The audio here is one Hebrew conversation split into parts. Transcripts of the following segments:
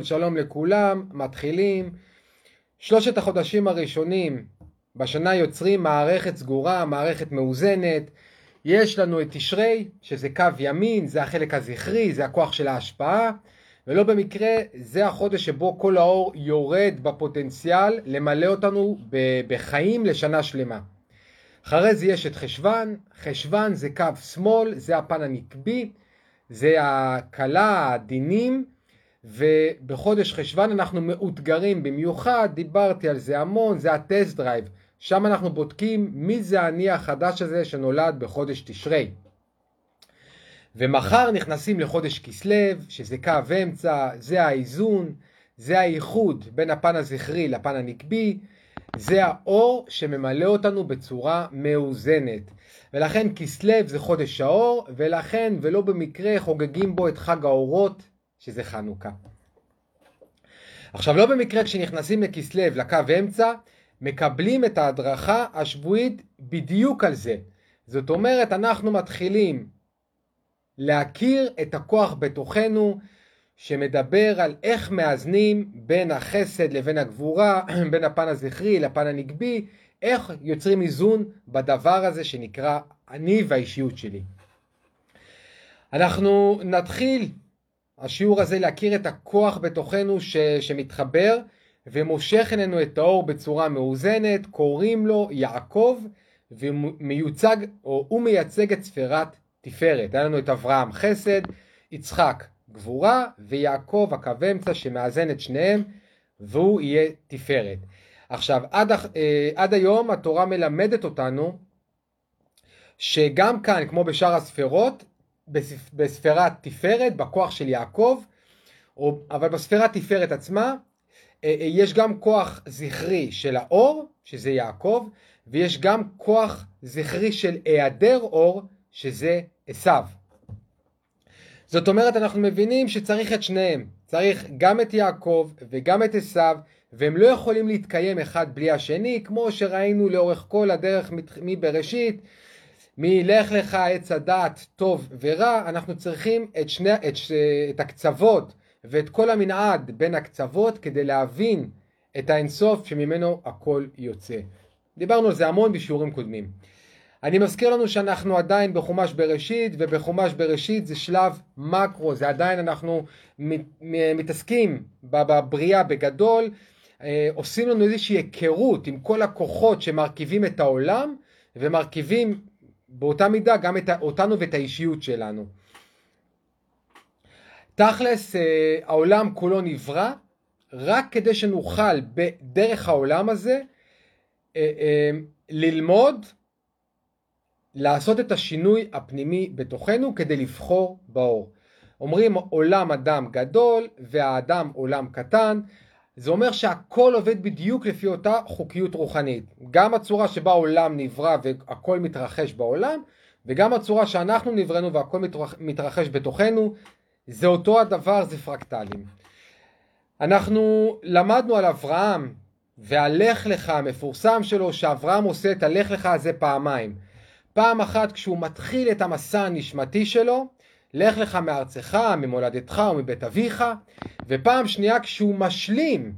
שלום לכולם, מתחילים. שלושת החודשים הראשונים בשנה יוצרים מערכת סגורה, מערכת מאוזנת. יש לנו את תשרי, שזה קו ימין, זה החלק הזכרי, זה הכוח של ההשפעה, ולא במקרה זה החודש שבו כל האור יורד בפוטנציאל למלא אותנו בחיים לשנה שלמה. אחרי זה יש את חשוון, חשוון זה קו שמאל, זה הפן הנקבי, זה הקלה, הדינים, ובחודש חשוון אנחנו מאותגרים במיוחד, דיברתי על זה המון, זה ה test drive, שם אנחנו בודקים מי זה האני החדש הזה שנולד בחודש תשרי. ומחר נכנסים לחודש כסלו, שזה קו אמצע, זה האיזון, זה האיחוד בין הפן הזכרי לפן הנקבי, זה האור שממלא אותנו בצורה מאוזנת. ולכן כסלו זה חודש האור, ולכן ולא במקרה חוגגים בו את חג האורות, שזה חנוכה. עכשיו לא במקרה כשנכנסים לכסלו, לקו אמצע, מקבלים את ההדרכה השבועית בדיוק על זה. זאת אומרת, אנחנו מתחילים להכיר את הכוח בתוכנו, שמדבר על איך מאזנים בין החסד לבין הגבורה, בין הפן הזכרי לפן הנגבי, איך יוצרים איזון בדבר הזה שנקרא אני והאישיות שלי. אנחנו נתחיל השיעור הזה להכיר את הכוח בתוכנו ש, שמתחבר ומושך אלינו את האור בצורה מאוזנת, קוראים לו יעקב ומיוצג, או הוא מייצג את ספירת תפארת. היה לנו את אברהם חסד, יצחק גבורה ויעקב הקו אמצע שמאזן את שניהם והוא יהיה תפארת. עכשיו עד, אה, עד היום התורה מלמדת אותנו שגם כאן כמו בשאר הספירות בספירת תפארת, בכוח של יעקב, או, אבל בספירת תפארת עצמה אה, אה, יש גם כוח זכרי של האור, שזה יעקב, ויש גם כוח זכרי של היעדר אור, שזה עשיו. זאת אומרת, אנחנו מבינים שצריך את שניהם. צריך גם את יעקב וגם את עשיו, והם לא יכולים להתקיים אחד בלי השני, כמו שראינו לאורך כל הדרך מבראשית, מלך לך עץ הדעת טוב ורע, אנחנו צריכים את, שני, את, את הקצוות ואת כל המנעד בין הקצוות כדי להבין את האינסוף שממנו הכל יוצא. דיברנו על זה המון בשיעורים קודמים. אני מזכיר לנו שאנחנו עדיין בחומש בראשית, ובחומש בראשית זה שלב מקרו, זה עדיין אנחנו מתעסקים בבריאה בגדול, אה, עושים לנו איזושהי היכרות עם כל הכוחות שמרכיבים את העולם, ומרכיבים באותה מידה גם את, אותנו ואת האישיות שלנו. תכלס אה, העולם כולו נברא רק כדי שנוכל בדרך העולם הזה אה, אה, ללמוד לעשות את השינוי הפנימי בתוכנו כדי לבחור באור. אומרים עולם אדם גדול והאדם עולם קטן, זה אומר שהכל עובד בדיוק לפי אותה חוקיות רוחנית. גם הצורה שבה העולם נברא והכל מתרחש בעולם, וגם הצורה שאנחנו נבראנו והכל מתרחש בתוכנו, זה אותו הדבר, זה פרקטלים. אנחנו למדנו על אברהם והלך לך המפורסם שלו, שאברהם עושה את הלך לך הזה פעמיים. פעם אחת כשהוא מתחיל את המסע הנשמתי שלו, לך לך מארצך, ממולדתך ומבית אביך, ופעם שנייה כשהוא משלים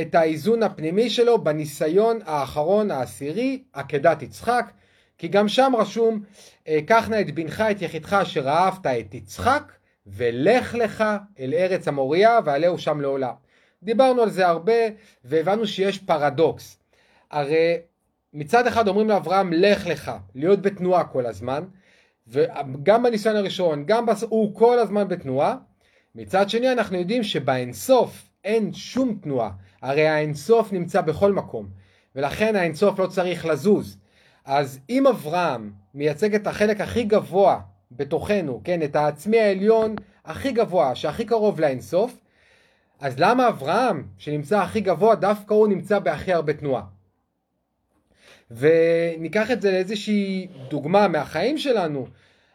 את האיזון הפנימי שלו בניסיון האחרון העשירי, עקדת יצחק, כי גם שם רשום, אה, קח נא את בנך את יחידך אשר אהבת את יצחק, ולך לך אל ארץ המוריה ועלהו שם לעולם. דיברנו על זה הרבה והבנו שיש פרדוקס. הרי מצד אחד אומרים לאברהם לך לך, להיות בתנועה כל הזמן, וגם בניסיון הראשון, גם בס... הוא כל הזמן בתנועה. מצד שני אנחנו יודעים שבאינסוף אין שום תנועה, הרי האינסוף נמצא בכל מקום, ולכן האינסוף לא צריך לזוז. אז אם אברהם מייצג את החלק הכי גבוה בתוכנו, כן, את העצמי העליון הכי גבוה, שהכי קרוב לאינסוף, אז למה אברהם, שנמצא הכי גבוה, דווקא הוא נמצא בהכי הרבה תנועה? וניקח את זה לאיזושהי דוגמה מהחיים שלנו,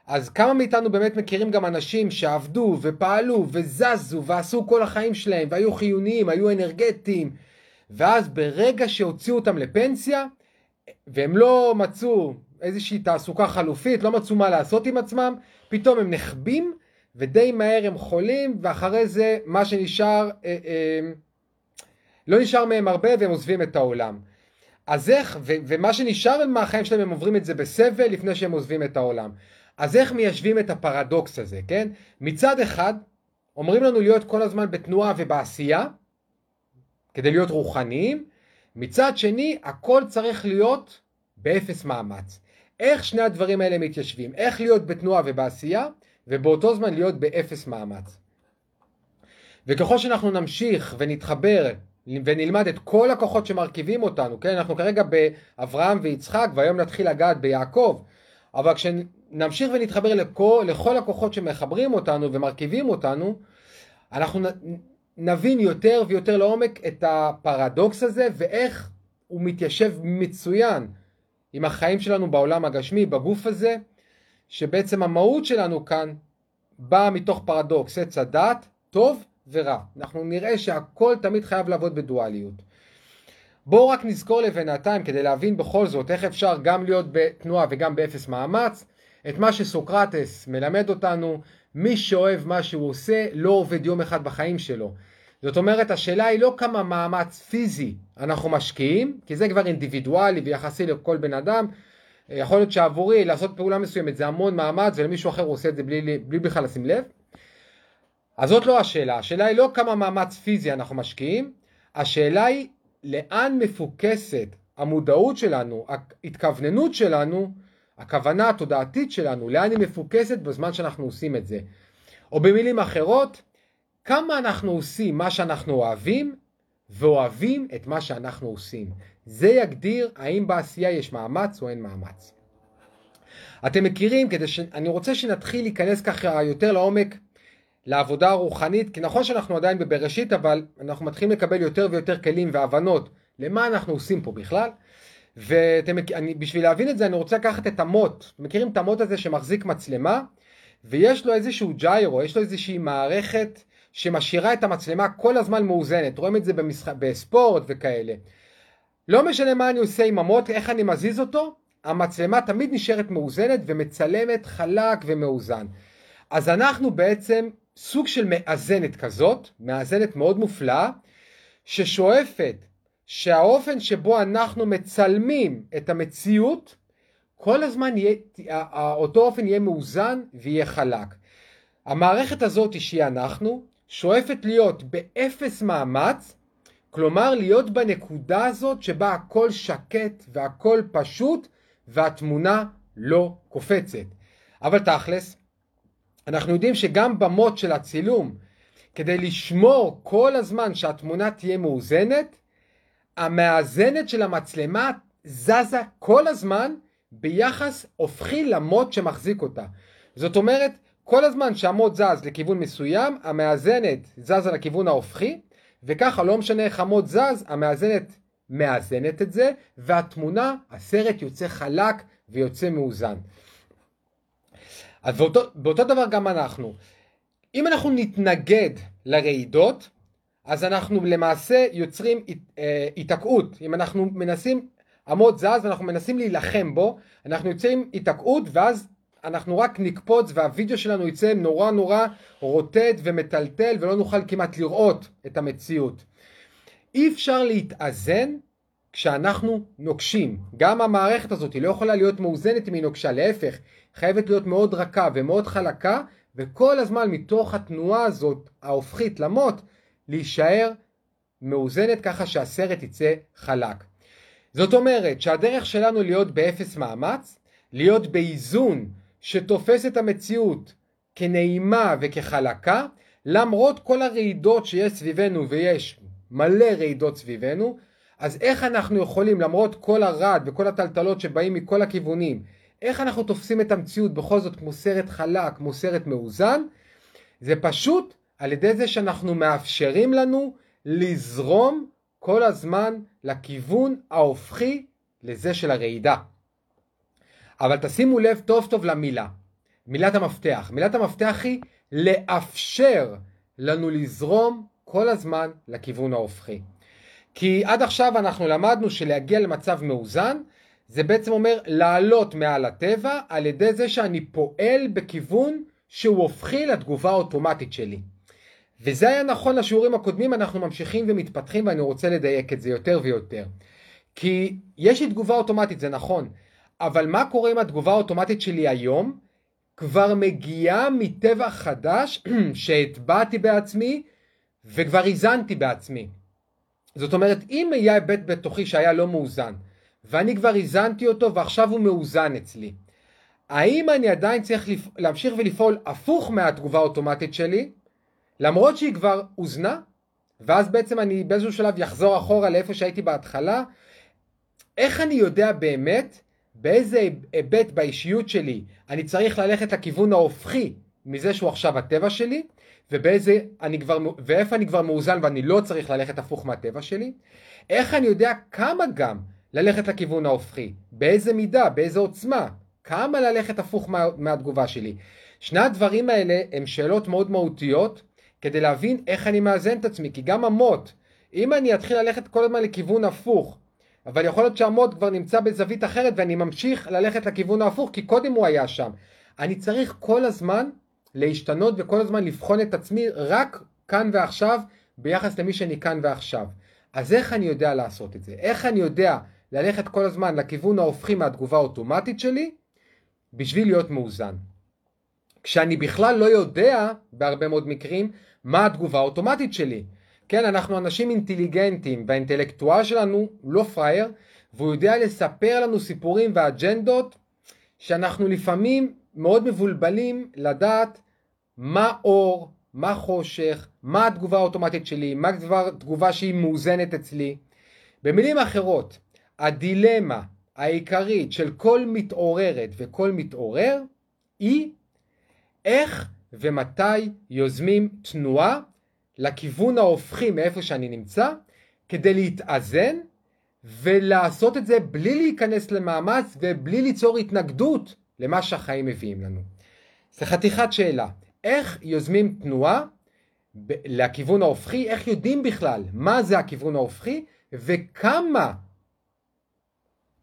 אז כמה מאיתנו באמת מכירים גם אנשים שעבדו ופעלו וזזו ועשו כל החיים שלהם והיו חיוניים, היו אנרגטיים, ואז ברגע שהוציאו אותם לפנסיה, והם לא מצאו איזושהי תעסוקה חלופית, לא מצאו מה לעשות עם עצמם, פתאום הם נחבים ודי מהר הם חולים, ואחרי זה מה שנשאר, אה, אה, לא נשאר מהם הרבה והם עוזבים את העולם. אז איך, ו, ומה שנשאר מהחיים שלהם הם עוברים את זה בסבל לפני שהם עוזבים את העולם. אז איך מיישבים את הפרדוקס הזה, כן? מצד אחד, אומרים לנו להיות כל הזמן בתנועה ובעשייה, כדי להיות רוחניים, מצד שני, הכל צריך להיות באפס מאמץ. איך שני הדברים האלה מתיישבים? איך להיות בתנועה ובעשייה, ובאותו זמן להיות באפס מאמץ. וככל שאנחנו נמשיך ונתחבר ונלמד את כל הכוחות שמרכיבים אותנו, כן? אנחנו כרגע באברהם ויצחק, והיום נתחיל לגעת ביעקב, אבל כשנמשיך ונתחבר לכל, לכל הכוחות שמחברים אותנו ומרכיבים אותנו, אנחנו נבין יותר ויותר לעומק את הפרדוקס הזה ואיך הוא מתיישב מצוין עם החיים שלנו בעולם הגשמי, בגוף הזה, שבעצם המהות שלנו כאן באה מתוך פרדוקס, עץ הדת, טוב ורע. אנחנו נראה שהכל תמיד חייב לעבוד בדואליות. בואו רק נזכור לבינתיים כדי להבין בכל זאת איך אפשר גם להיות בתנועה וגם באפס מאמץ, את מה שסוקרטס מלמד אותנו, מי שאוהב מה שהוא עושה לא עובד יום אחד בחיים שלו. זאת אומרת השאלה היא לא כמה מאמץ פיזי אנחנו משקיעים, כי זה כבר אינדיבידואלי ויחסי לכל בן אדם, יכול להיות שעבורי לעשות פעולה מסוימת זה המון מאמץ ולמישהו אחר עושה את זה בלי, בלי בכלל לשים לב. אז זאת לא השאלה, השאלה היא לא כמה מאמץ פיזי אנחנו משקיעים, השאלה היא לאן מפוקסת המודעות שלנו, ההתכווננות שלנו, הכוונה התודעתית שלנו, לאן היא מפוקסת בזמן שאנחנו עושים את זה. או במילים אחרות, כמה אנחנו עושים מה שאנחנו אוהבים ואוהבים את מה שאנחנו עושים. זה יגדיר האם בעשייה יש מאמץ או אין מאמץ. אתם מכירים, כדי ש... אני רוצה שנתחיל להיכנס ככה יותר לעומק לעבודה הרוחנית, כי נכון שאנחנו עדיין בבראשית, אבל אנחנו מתחילים לקבל יותר ויותר כלים והבנות למה אנחנו עושים פה בכלל. ובשביל להבין את זה אני רוצה לקחת את המוט, מכירים את המוט הזה שמחזיק מצלמה, ויש לו איזשהו ג'יירו, יש לו איזושהי מערכת שמשאירה את המצלמה כל הזמן מאוזנת, רואים את זה במשח... בספורט וכאלה. לא משנה מה אני עושה עם המוט, איך אני מזיז אותו, המצלמה תמיד נשארת מאוזנת ומצלמת חלק ומאוזן. אז אנחנו בעצם סוג של מאזנת כזאת, מאזנת מאוד מופלאה, ששואפת שהאופן שבו אנחנו מצלמים את המציאות, כל הזמן יהיה, אותו אופן יהיה מאוזן ויהיה חלק. המערכת הזאת שהיא אנחנו, שואפת להיות באפס מאמץ, כלומר להיות בנקודה הזאת שבה הכל שקט והכל פשוט והתמונה לא קופצת. אבל תכלס, אנחנו יודעים שגם במות של הצילום, כדי לשמור כל הזמן שהתמונה תהיה מאוזנת, המאזנת של המצלמה זזה כל הזמן ביחס הופכי למוט שמחזיק אותה. זאת אומרת, כל הזמן שהמוט זז לכיוון מסוים, המאזנת זזה לכיוון ההופכי, וככה לא משנה איך המוט זז, המאזנת מאזנת את זה, והתמונה, הסרט יוצא חלק ויוצא מאוזן. אז באותו, באותו דבר גם אנחנו. אם אנחנו נתנגד לרעידות, אז אנחנו למעשה יוצרים אה, היתקעות. אם אנחנו מנסים, עמוד זז ואנחנו מנסים להילחם בו, אנחנו יוצרים היתקעות ואז אנחנו רק נקפוץ והווידאו שלנו יצא נורא נורא רוטט ומטלטל ולא נוכל כמעט לראות את המציאות. אי אפשר להתאזן כשאנחנו נוקשים. גם המערכת הזאת היא לא יכולה להיות מאוזנת אם היא נוקשה, להפך, חייבת להיות מאוד רכה ומאוד חלקה, וכל הזמן מתוך התנועה הזאת ההופכית למוט, להישאר מאוזנת ככה שהסרט יצא חלק. זאת אומרת שהדרך שלנו להיות באפס מאמץ, להיות באיזון שתופס את המציאות כנעימה וכחלקה, למרות כל הרעידות שיש סביבנו, ויש מלא רעידות סביבנו, אז איך אנחנו יכולים, למרות כל הרד וכל הטלטלות שבאים מכל הכיוונים, איך אנחנו תופסים את המציאות בכל זאת כמו סרט חלק, כמו סרט מאוזן? זה פשוט על ידי זה שאנחנו מאפשרים לנו לזרום כל הזמן לכיוון ההופכי לזה של הרעידה. אבל תשימו לב טוב טוב למילה, מילת המפתח. מילת המפתח היא לאפשר לנו לזרום כל הזמן לכיוון ההופכי. כי עד עכשיו אנחנו למדנו שלהגיע למצב מאוזן זה בעצם אומר לעלות מעל הטבע על ידי זה שאני פועל בכיוון שהוא הופכי לתגובה האוטומטית שלי. וזה היה נכון לשיעורים הקודמים, אנחנו ממשיכים ומתפתחים ואני רוצה לדייק את זה יותר ויותר. כי יש לי תגובה אוטומטית, זה נכון, אבל מה קורה עם התגובה האוטומטית שלי היום? כבר מגיעה מטבע חדש שהטבעתי בעצמי וכבר איזנתי בעצמי. זאת אומרת, אם היה היבט בתוכי שהיה לא מאוזן, ואני כבר איזנתי אותו ועכשיו הוא מאוזן אצלי, האם אני עדיין צריך לפ... להמשיך ולפעול הפוך מהתגובה האוטומטית שלי, למרות שהיא כבר הוזנה, ואז בעצם אני באיזשהו שלב יחזור אחורה לאיפה שהייתי בהתחלה, איך אני יודע באמת באיזה היבט באישיות שלי אני צריך ללכת לכיוון ההופכי מזה שהוא עכשיו הטבע שלי, ובאיזה אני כבר, ואיפה אני כבר מאוזן ואני לא צריך ללכת הפוך מהטבע שלי, איך אני יודע כמה גם ללכת לכיוון ההופכי, באיזה מידה, באיזה עוצמה, כמה ללכת הפוך מה, מהתגובה שלי. שני הדברים האלה הם שאלות מאוד מהותיות כדי להבין איך אני מאזן את עצמי, כי גם המוט, אם אני אתחיל ללכת כל הזמן לכיוון הפוך, אבל יכול להיות שהמוט כבר נמצא בזווית אחרת ואני ממשיך ללכת לכיוון ההפוך כי קודם הוא היה שם. אני צריך כל הזמן להשתנות וכל הזמן לבחון את עצמי רק כאן ועכשיו ביחס למי שאני כאן ועכשיו. אז איך אני יודע לעשות את זה? איך אני יודע ללכת כל הזמן לכיוון ההופכי מהתגובה האוטומטית שלי בשביל להיות מאוזן? כשאני בכלל לא יודע, בהרבה מאוד מקרים, מה התגובה האוטומטית שלי. כן, אנחנו אנשים אינטליגנטים, והאינטלקטואל שלנו לא פראייר, והוא יודע לספר לנו סיפורים ואג'נדות שאנחנו לפעמים מאוד מבולבלים לדעת מה אור, מה חושך, מה התגובה האוטומטית שלי, מה דבר תגובה שהיא מאוזנת אצלי. במילים אחרות, הדילמה העיקרית של כל מתעוררת וכל מתעורר היא איך ומתי יוזמים תנועה לכיוון ההופכי מאיפה שאני נמצא, כדי להתאזן ולעשות את זה בלי להיכנס למאמץ ובלי ליצור התנגדות למה שהחיים מביאים לנו. זה חתיכת שאלה, איך יוזמים תנועה לכיוון ההופכי, איך יודעים בכלל מה זה הכיוון ההופכי? וכמה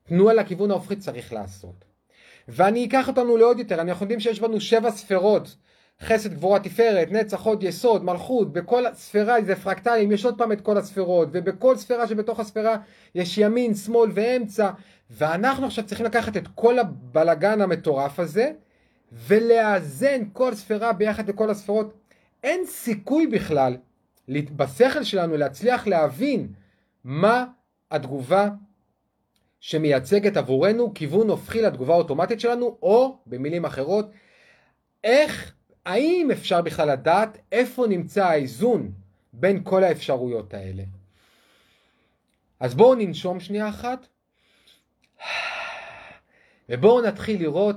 תנועה לכיוון ההופכי צריך לעשות. ואני אקח אותנו לעוד יותר, אנחנו יודעים שיש בנו שבע ספרות חסד, גבורה, תפארת, נצח, הוד, יסוד, מלכות, בכל ספירה זה פרקטלים, יש עוד פעם את כל הספירות, ובכל ספירה שבתוך הספירה יש ימין, שמאל ואמצע, ואנחנו עכשיו צריכים לקחת את כל הבלגן המטורף הזה, ולאזן כל ספירה ביחד לכל הספירות. אין סיכוי בכלל בשכל שלנו להצליח להבין מה התגובה שמייצגת עבורנו כיוון הופכי לתגובה האוטומטית שלנו, או במילים אחרות, איך האם אפשר בכלל לדעת איפה נמצא האיזון בין כל האפשרויות האלה? אז בואו ננשום שנייה אחת ובואו נתחיל לראות,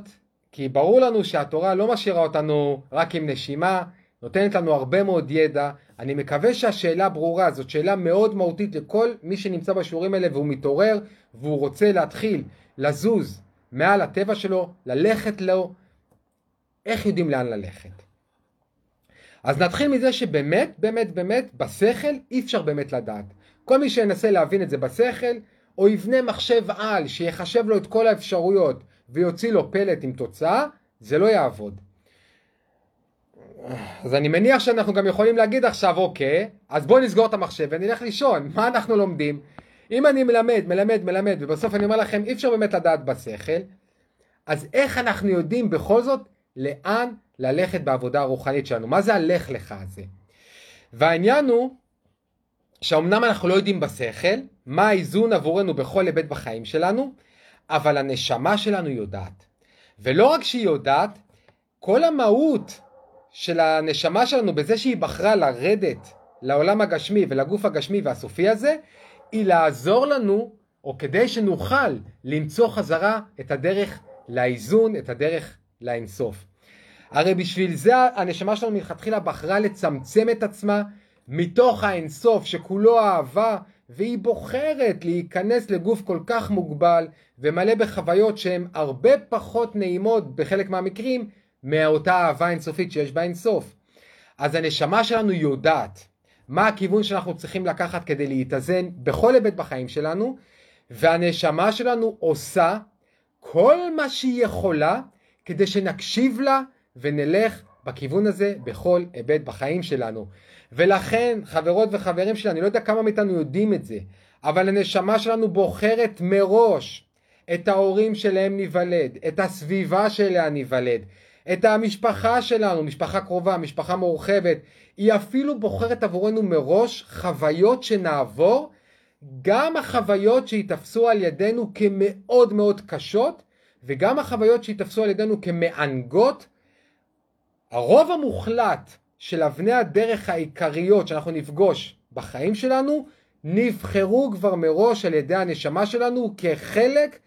כי ברור לנו שהתורה לא משאירה אותנו רק עם נשימה, נותנת לנו הרבה מאוד ידע. אני מקווה שהשאלה ברורה, זאת שאלה מאוד מהותית לכל מי שנמצא בשיעורים האלה והוא מתעורר והוא רוצה להתחיל לזוז מעל הטבע שלו, ללכת לו, איך יודעים לאן ללכת? אז נתחיל מזה שבאמת, באמת, באמת, בשכל אי אפשר באמת לדעת. כל מי שינסה להבין את זה בשכל, או יבנה מחשב על שיחשב לו את כל האפשרויות ויוציא לו פלט עם תוצאה, זה לא יעבוד. אז אני מניח שאנחנו גם יכולים להגיד עכשיו, אוקיי, אז בואו נסגור את המחשב ונלך לישון. מה אנחנו לומדים? אם אני מלמד, מלמד, מלמד, ובסוף אני אומר לכם, אי אפשר באמת לדעת בשכל, אז איך אנחנו יודעים בכל זאת לאן ללכת בעבודה הרוחנית שלנו. מה זה הלך לך הזה? והעניין הוא שאומנם אנחנו לא יודעים בשכל מה האיזון עבורנו בכל היבט בחיים שלנו, אבל הנשמה שלנו יודעת. ולא רק שהיא יודעת, כל המהות של הנשמה שלנו בזה שהיא בחרה לרדת לעולם הגשמי ולגוף הגשמי והסופי הזה, היא לעזור לנו, או כדי שנוכל למצוא חזרה את הדרך לאיזון, את הדרך לאינסוף. הרי בשביל זה הנשמה שלנו מלכתחילה בחרה לצמצם את עצמה מתוך האינסוף שכולו אהבה והיא בוחרת להיכנס לגוף כל כך מוגבל ומלא בחוויות שהן הרבה פחות נעימות בחלק מהמקרים מאותה אהבה אינסופית שיש בה אינסוף. אז הנשמה שלנו יודעת מה הכיוון שאנחנו צריכים לקחת כדי להתאזן בכל היבט בחיים שלנו והנשמה שלנו עושה כל מה שהיא יכולה כדי שנקשיב לה ונלך בכיוון הזה בכל היבט בחיים שלנו. ולכן, חברות וחברים שלי, אני לא יודע כמה מאיתנו יודעים את זה, אבל הנשמה שלנו בוחרת מראש את ההורים שאליהם ניוולד, את הסביבה שאליה ניוולד, את המשפחה שלנו, משפחה קרובה, משפחה מורחבת, היא אפילו בוחרת עבורנו מראש חוויות שנעבור, גם החוויות שיתפסו על ידינו כמאוד מאוד קשות, וגם החוויות שיתפסו על ידינו כמענגות, הרוב המוחלט של אבני הדרך העיקריות שאנחנו נפגוש בחיים שלנו, נבחרו כבר מראש על ידי הנשמה שלנו כחלק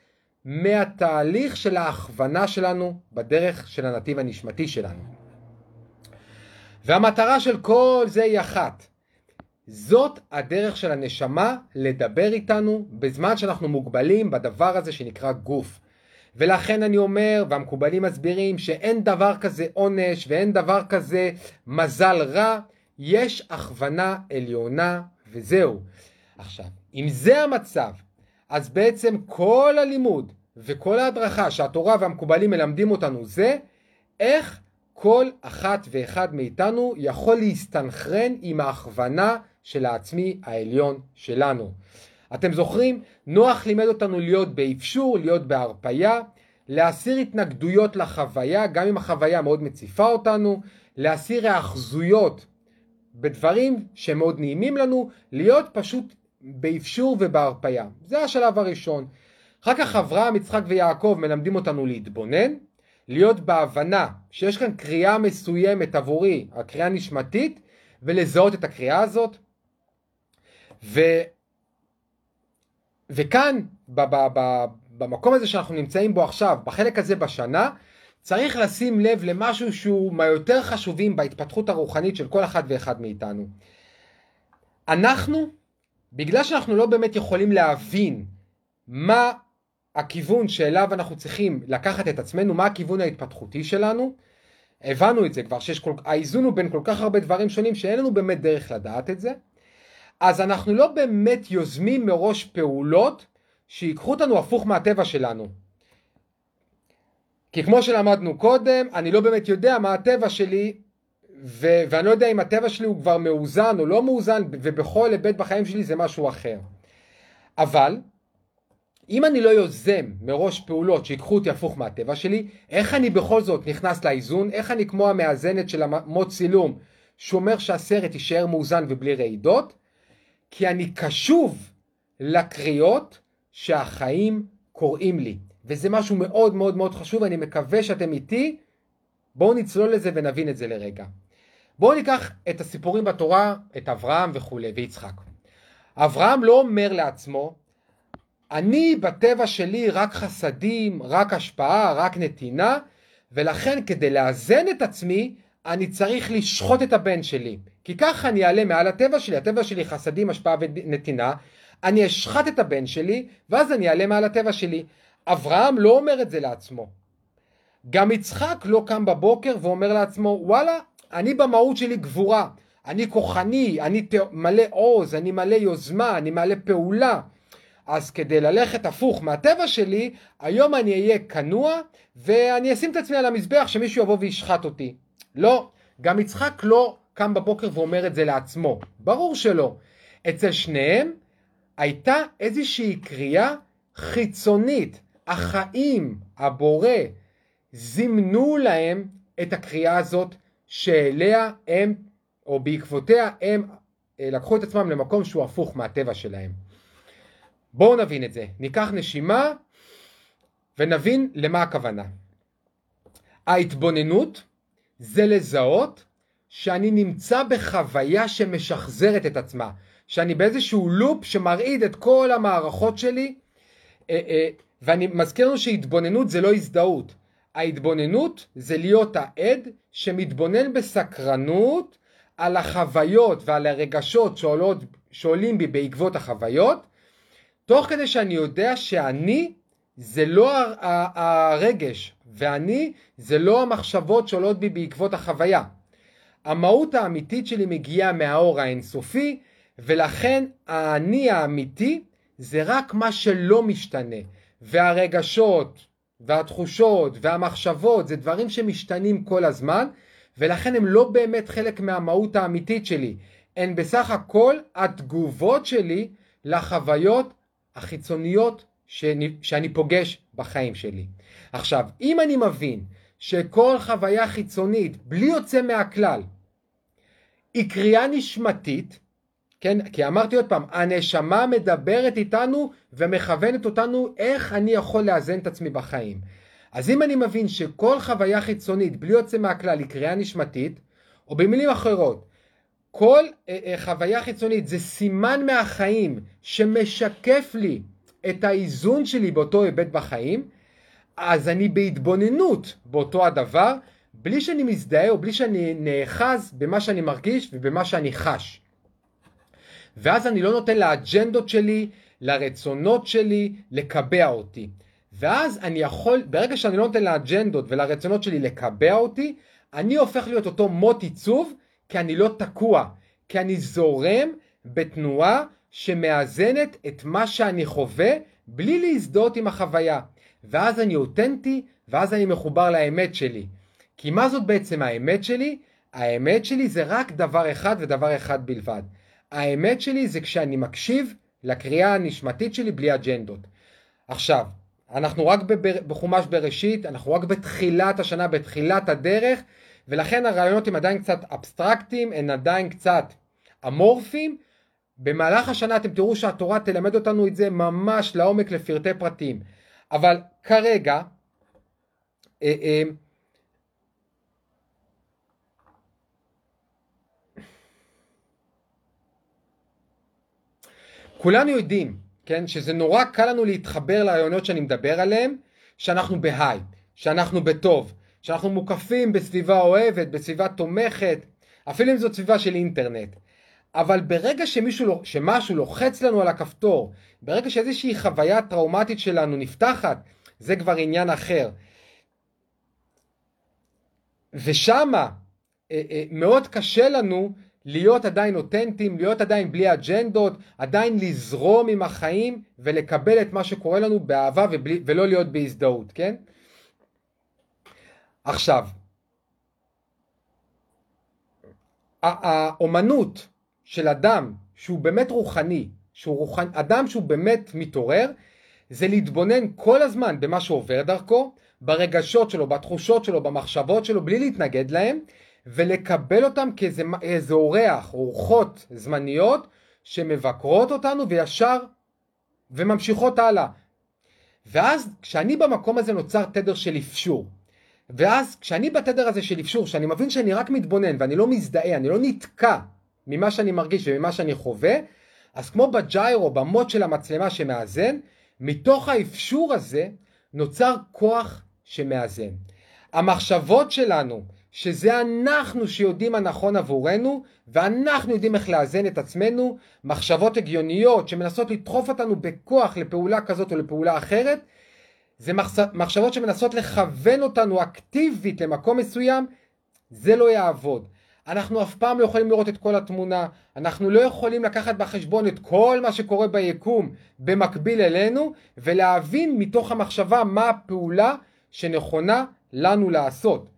מהתהליך של ההכוונה שלנו בדרך של הנתיב הנשמתי שלנו. והמטרה של כל זה היא אחת. זאת הדרך של הנשמה לדבר איתנו בזמן שאנחנו מוגבלים בדבר הזה שנקרא גוף. ולכן אני אומר, והמקובלים מסבירים, שאין דבר כזה עונש ואין דבר כזה מזל רע, יש הכוונה עליונה וזהו. עכשיו, אם זה המצב, אז בעצם כל הלימוד וכל ההדרכה שהתורה והמקובלים מלמדים אותנו זה איך כל אחת ואחד מאיתנו יכול להסתנכרן עם ההכוונה של העצמי העליון שלנו. אתם זוכרים? נוח לימד אותנו להיות באפשור, להיות בהרפייה, להסיר התנגדויות לחוויה, גם אם החוויה מאוד מציפה אותנו, להסיר האחזויות בדברים שמאוד נעימים לנו, להיות פשוט באפשור ובהרפייה. זה השלב הראשון. אחר כך אברהם, יצחק ויעקב מלמדים אותנו להתבונן, להיות בהבנה שיש כאן קריאה מסוימת עבורי, הקריאה נשמתית, ולזהות את הקריאה הזאת. ו... וכאן, ב- ב- ב- במקום הזה שאנחנו נמצאים בו עכשיו, בחלק הזה בשנה, צריך לשים לב למשהו שהוא מהיותר חשובים בהתפתחות הרוחנית של כל אחד ואחד מאיתנו. אנחנו, בגלל שאנחנו לא באמת יכולים להבין מה הכיוון שאליו אנחנו צריכים לקחת את עצמנו, מה הכיוון ההתפתחותי שלנו, הבנו את זה כבר, שיש כל, האיזון הוא בין כל כך הרבה דברים שונים שאין לנו באמת דרך לדעת את זה, אז אנחנו לא באמת יוזמים מראש פעולות שיקחו אותנו הפוך מהטבע שלנו. כי כמו שלמדנו קודם, אני לא באמת יודע מה הטבע שלי, ו- ואני לא יודע אם הטבע שלי הוא כבר מאוזן או לא מאוזן, ובכל היבט בחיים שלי זה משהו אחר. אבל, אם אני לא יוזם מראש פעולות שיקחו אותי הפוך מהטבע שלי, איך אני בכל זאת נכנס לאיזון? איך אני כמו המאזנת של המוט צילום, שאומר שהסרט יישאר מאוזן ובלי רעידות? כי אני קשוב לקריאות שהחיים קוראים לי. וזה משהו מאוד מאוד מאוד חשוב, אני מקווה שאתם איתי. בואו נצלול לזה ונבין את זה לרגע. בואו ניקח את הסיפורים בתורה, את אברהם וכולי, ויצחק. אברהם לא אומר לעצמו, אני בטבע שלי רק חסדים, רק השפעה, רק נתינה, ולכן כדי לאזן את עצמי, אני צריך לשחוט את הבן שלי. כי ככה אני אעלה מעל הטבע שלי, הטבע שלי חסדים, השפעה ונתינה, אני אשחט את הבן שלי, ואז אני אעלה מעל הטבע שלי. אברהם לא אומר את זה לעצמו. גם יצחק לא קם בבוקר ואומר לעצמו, וואלה, אני במהות שלי גבורה, אני כוחני, אני מלא עוז, אני מלא יוזמה, אני מלא פעולה. אז כדי ללכת הפוך מהטבע שלי, היום אני אהיה כנוע ואני אשים את עצמי על המזבח שמישהו יבוא וישחט אותי. לא, גם יצחק לא קם בבוקר ואומר את זה לעצמו. ברור שלא. אצל שניהם הייתה איזושהי קריאה חיצונית. החיים, הבורא, זימנו להם את הקריאה הזאת שאליה הם, או בעקבותיה הם אה, לקחו את עצמם למקום שהוא הפוך מהטבע שלהם. בואו נבין את זה. ניקח נשימה ונבין למה הכוונה. ההתבוננות זה לזהות שאני נמצא בחוויה שמשחזרת את עצמה. שאני באיזשהו לופ שמרעיד את כל המערכות שלי, אה, אה, ואני מזכיר לנו שהתבוננות זה לא הזדהות. ההתבוננות זה להיות העד שמתבונן בסקרנות על החוויות ועל הרגשות שעולות, שעולים בי בעקבות החוויות, תוך כדי שאני יודע שאני זה לא הרגש, ואני זה לא המחשבות שעולות בי בעקבות החוויה. המהות האמיתית שלי מגיעה מהאור האינסופי, ולכן האני האמיתי זה רק מה שלא משתנה, והרגשות והתחושות והמחשבות זה דברים שמשתנים כל הזמן, ולכן הם לא באמת חלק מהמהות האמיתית שלי. הן בסך הכל התגובות שלי לחוויות החיצוניות שאני, שאני פוגש בחיים שלי. עכשיו, אם אני מבין שכל חוויה חיצונית, בלי יוצא מהכלל, היא קריאה נשמתית, כן? כי אמרתי עוד פעם, הנשמה מדברת איתנו ומכוונת אותנו איך אני יכול לאזן את עצמי בחיים. אז אם אני מבין שכל חוויה חיצונית, בלי יוצא מהכלל, היא קריאה נשמתית, או במילים אחרות, כל אה, אה, חוויה חיצונית זה סימן מהחיים שמשקף לי את האיזון שלי באותו היבט בחיים, אז אני בהתבוננות באותו הדבר, בלי שאני מזדהה או בלי שאני נאחז במה שאני מרגיש ובמה שאני חש. ואז אני לא נותן לאג'נדות שלי, לרצונות שלי, לקבע אותי. ואז אני יכול, ברגע שאני לא נותן לאג'נדות ולרצונות שלי לקבע אותי, אני הופך להיות אותו מוט עיצוב, כי אני לא תקוע, כי אני זורם בתנועה שמאזנת את מה שאני חווה, בלי להזדהות עם החוויה. ואז אני אותנטי, ואז אני מחובר לאמת שלי. כי מה זאת בעצם האמת שלי? האמת שלי זה רק דבר אחד ודבר אחד בלבד. האמת שלי זה כשאני מקשיב לקריאה הנשמתית שלי בלי אג'נדות. עכשיו, אנחנו רק בחומש בראשית, אנחנו רק בתחילת השנה, בתחילת הדרך, ולכן הרעיונות הם עדיין קצת אבסטרקטיים, הם עדיין קצת אמורפיים. במהלך השנה אתם תראו שהתורה תלמד אותנו את זה ממש לעומק לפרטי פרטים. אבל כרגע, אה, אה, כולנו יודעים, כן, שזה נורא קל לנו להתחבר לרעיונות שאני מדבר עליהם, שאנחנו בהיי, שאנחנו בטוב, שאנחנו מוקפים בסביבה אוהבת, בסביבה תומכת, אפילו אם זאת סביבה של אינטרנט. אבל ברגע שמישהו, שמשהו לוחץ לנו על הכפתור, ברגע שאיזושהי חוויה טראומטית שלנו נפתחת, זה כבר עניין אחר. ושמה אה, אה, מאוד קשה לנו להיות עדיין אותנטיים, להיות עדיין בלי אג'נדות, עדיין לזרום עם החיים ולקבל את מה שקורה לנו באהבה ובלי, ולא להיות בהזדהות, כן? עכשיו, האומנות של אדם שהוא באמת רוחני, שהוא רוחני, אדם שהוא באמת מתעורר, זה להתבונן כל הזמן במה שעובר דרכו, ברגשות שלו, בתחושות שלו, במחשבות שלו, בלי להתנגד להם, ולקבל אותם כאיזה אורח, אורחות זמניות, שמבקרות אותנו וישר וממשיכות הלאה. ואז כשאני במקום הזה נוצר תדר של אפשור. ואז כשאני בתדר הזה של אפשור, שאני מבין שאני רק מתבונן ואני לא מזדהה, אני לא נתקע ממה שאני מרגיש וממה שאני חווה, אז כמו בג'יירו, במוט של המצלמה שמאזן, מתוך האפשור הזה נוצר כוח שמאזן. המחשבות שלנו, שזה אנחנו שיודעים הנכון עבורנו, ואנחנו יודעים איך לאזן את עצמנו, מחשבות הגיוניות שמנסות לדחוף אותנו בכוח לפעולה כזאת או לפעולה אחרת, זה מחשבות שמנסות לכוון אותנו אקטיבית למקום מסוים, זה לא יעבוד. אנחנו אף פעם לא יכולים לראות את כל התמונה, אנחנו לא יכולים לקחת בחשבון את כל מה שקורה ביקום במקביל אלינו, ולהבין מתוך המחשבה מה הפעולה שנכונה לנו לעשות.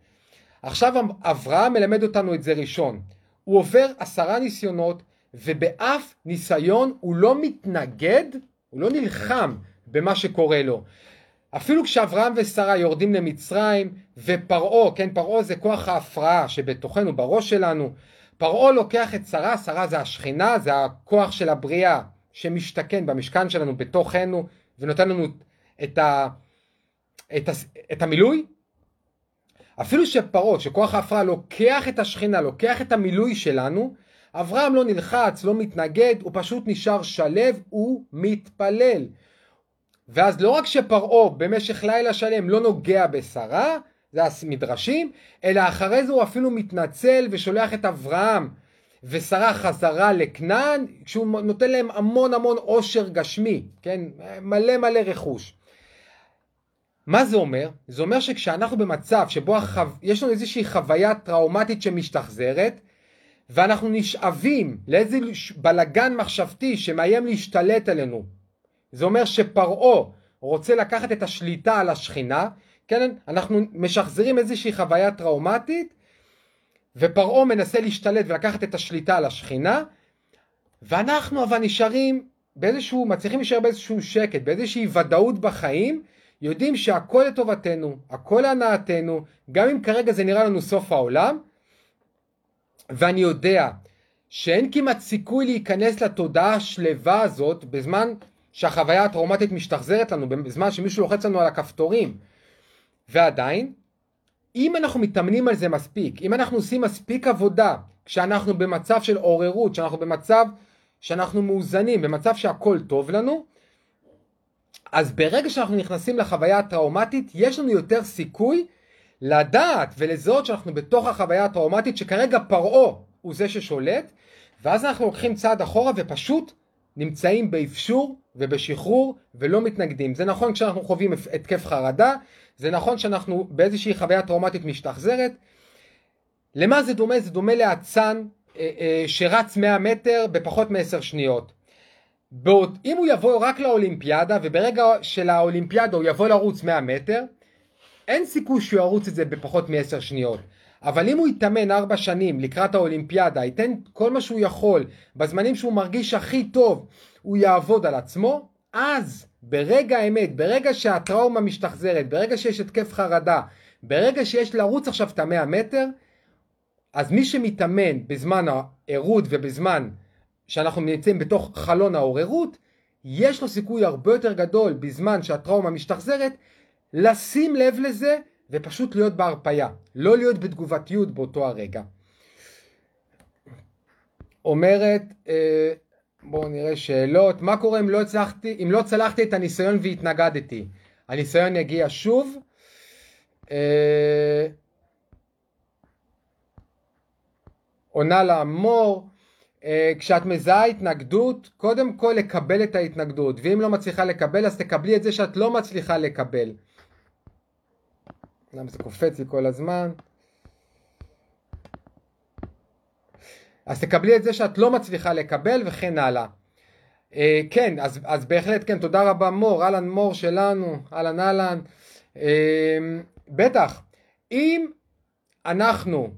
עכשיו אברהם מלמד אותנו את זה ראשון. הוא עובר עשרה ניסיונות, ובאף ניסיון הוא לא מתנגד, הוא לא נלחם במה שקורה לו. אפילו כשאברהם ושרה יורדים למצרים, ופרעה, כן, פרעה זה כוח ההפרעה שבתוכנו, בראש שלנו, פרעה לוקח את שרה, שרה זה השכינה, זה הכוח של הבריאה שמשתכן במשכן שלנו, בתוכנו, ונותן לנו את, ה, את, ה, את המילוי. אפילו שפרעה, שכוח ההפרעה לוקח את השכינה, לוקח את המילוי שלנו, אברהם לא נלחץ, לא מתנגד, הוא פשוט נשאר שלב, הוא מתפלל. ואז לא רק שפרעה במשך לילה שלם לא נוגע בשרה, זה המדרשים, אלא אחרי זה הוא אפילו מתנצל ושולח את אברהם ושרה חזרה לכנען, כשהוא נותן להם המון המון עושר גשמי, כן? מלא מלא רכוש. מה זה אומר? זה אומר שכשאנחנו במצב שבו החו... יש לנו איזושהי חוויה טראומטית שמשתחזרת, ואנחנו נשאבים לאיזה בלגן מחשבתי שמאיים להשתלט עלינו, זה אומר שפרעה רוצה לקחת את השליטה על השכינה, כן, אנחנו משחזרים איזושהי חוויה טראומטית, ופרעה מנסה להשתלט ולקחת את השליטה על השכינה, ואנחנו אבל נשארים באיזשהו, מצליחים להישאר באיזשהו שקט, באיזושהי ודאות בחיים, יודעים שהכל לטובתנו, הכל להנאתנו, גם אם כרגע זה נראה לנו סוף העולם, ואני יודע שאין כמעט סיכוי להיכנס לתודעה השלווה הזאת בזמן שהחוויה הטראומטית משתחזרת לנו, בזמן שמישהו לוחץ לנו על הכפתורים. ועדיין, אם אנחנו מתאמנים על זה מספיק, אם אנחנו עושים מספיק עבודה, כשאנחנו במצב של עוררות, כשאנחנו במצב שאנחנו מאוזנים, במצב שהכל טוב לנו, אז ברגע שאנחנו נכנסים לחוויה הטראומטית, יש לנו יותר סיכוי לדעת ולזהות שאנחנו בתוך החוויה הטראומטית, שכרגע פרעה הוא זה ששולט, ואז אנחנו לוקחים צעד אחורה ופשוט נמצאים באפשור ובשחרור ולא מתנגדים. זה נכון כשאנחנו חווים התקף חרדה, זה נכון שאנחנו באיזושהי חוויה טראומטית משתחזרת. למה זה דומה? זה דומה לאצן אה, אה, שרץ 100 מטר בפחות מ-10 שניות. בעוד אם הוא יבוא רק לאולימפיאדה וברגע של האולימפיאדה הוא יבוא לרוץ 100 מטר, אין סיכוי שהוא ירוץ את זה בפחות מ-10 שניות. אבל אם הוא יתאמן 4 שנים לקראת האולימפיאדה, ייתן כל מה שהוא יכול, בזמנים שהוא מרגיש הכי טוב, הוא יעבוד על עצמו, אז ברגע האמת, ברגע שהטראומה משתחזרת, ברגע שיש התקף חרדה, ברגע שיש לרוץ עכשיו את המאה מטר, אז מי שמתאמן בזמן הערות ובזמן שאנחנו נמצאים בתוך חלון העוררות, יש לו סיכוי הרבה יותר גדול בזמן שהטראומה משתחזרת, לשים לב לזה ופשוט להיות בהרפייה, לא להיות בתגובתיות באותו הרגע. אומרת, אה, בואו נראה שאלות, מה קורה אם לא, הצלחתי, אם לא צלחתי את הניסיון והתנגדתי? הניסיון יגיע שוב. אה, עונה לאמור, אה, כשאת מזהה התנגדות, קודם כל לקבל את ההתנגדות, ואם לא מצליחה לקבל אז תקבלי את זה שאת לא מצליחה לקבל. למה זה קופץ לי כל הזמן? אז תקבלי את זה שאת לא מצליחה לקבל וכן הלאה. אה, כן, אז, אז בהחלט כן, תודה רבה מור, אהלן מור שלנו, אהלן אהלן. אה, בטח, אם אנחנו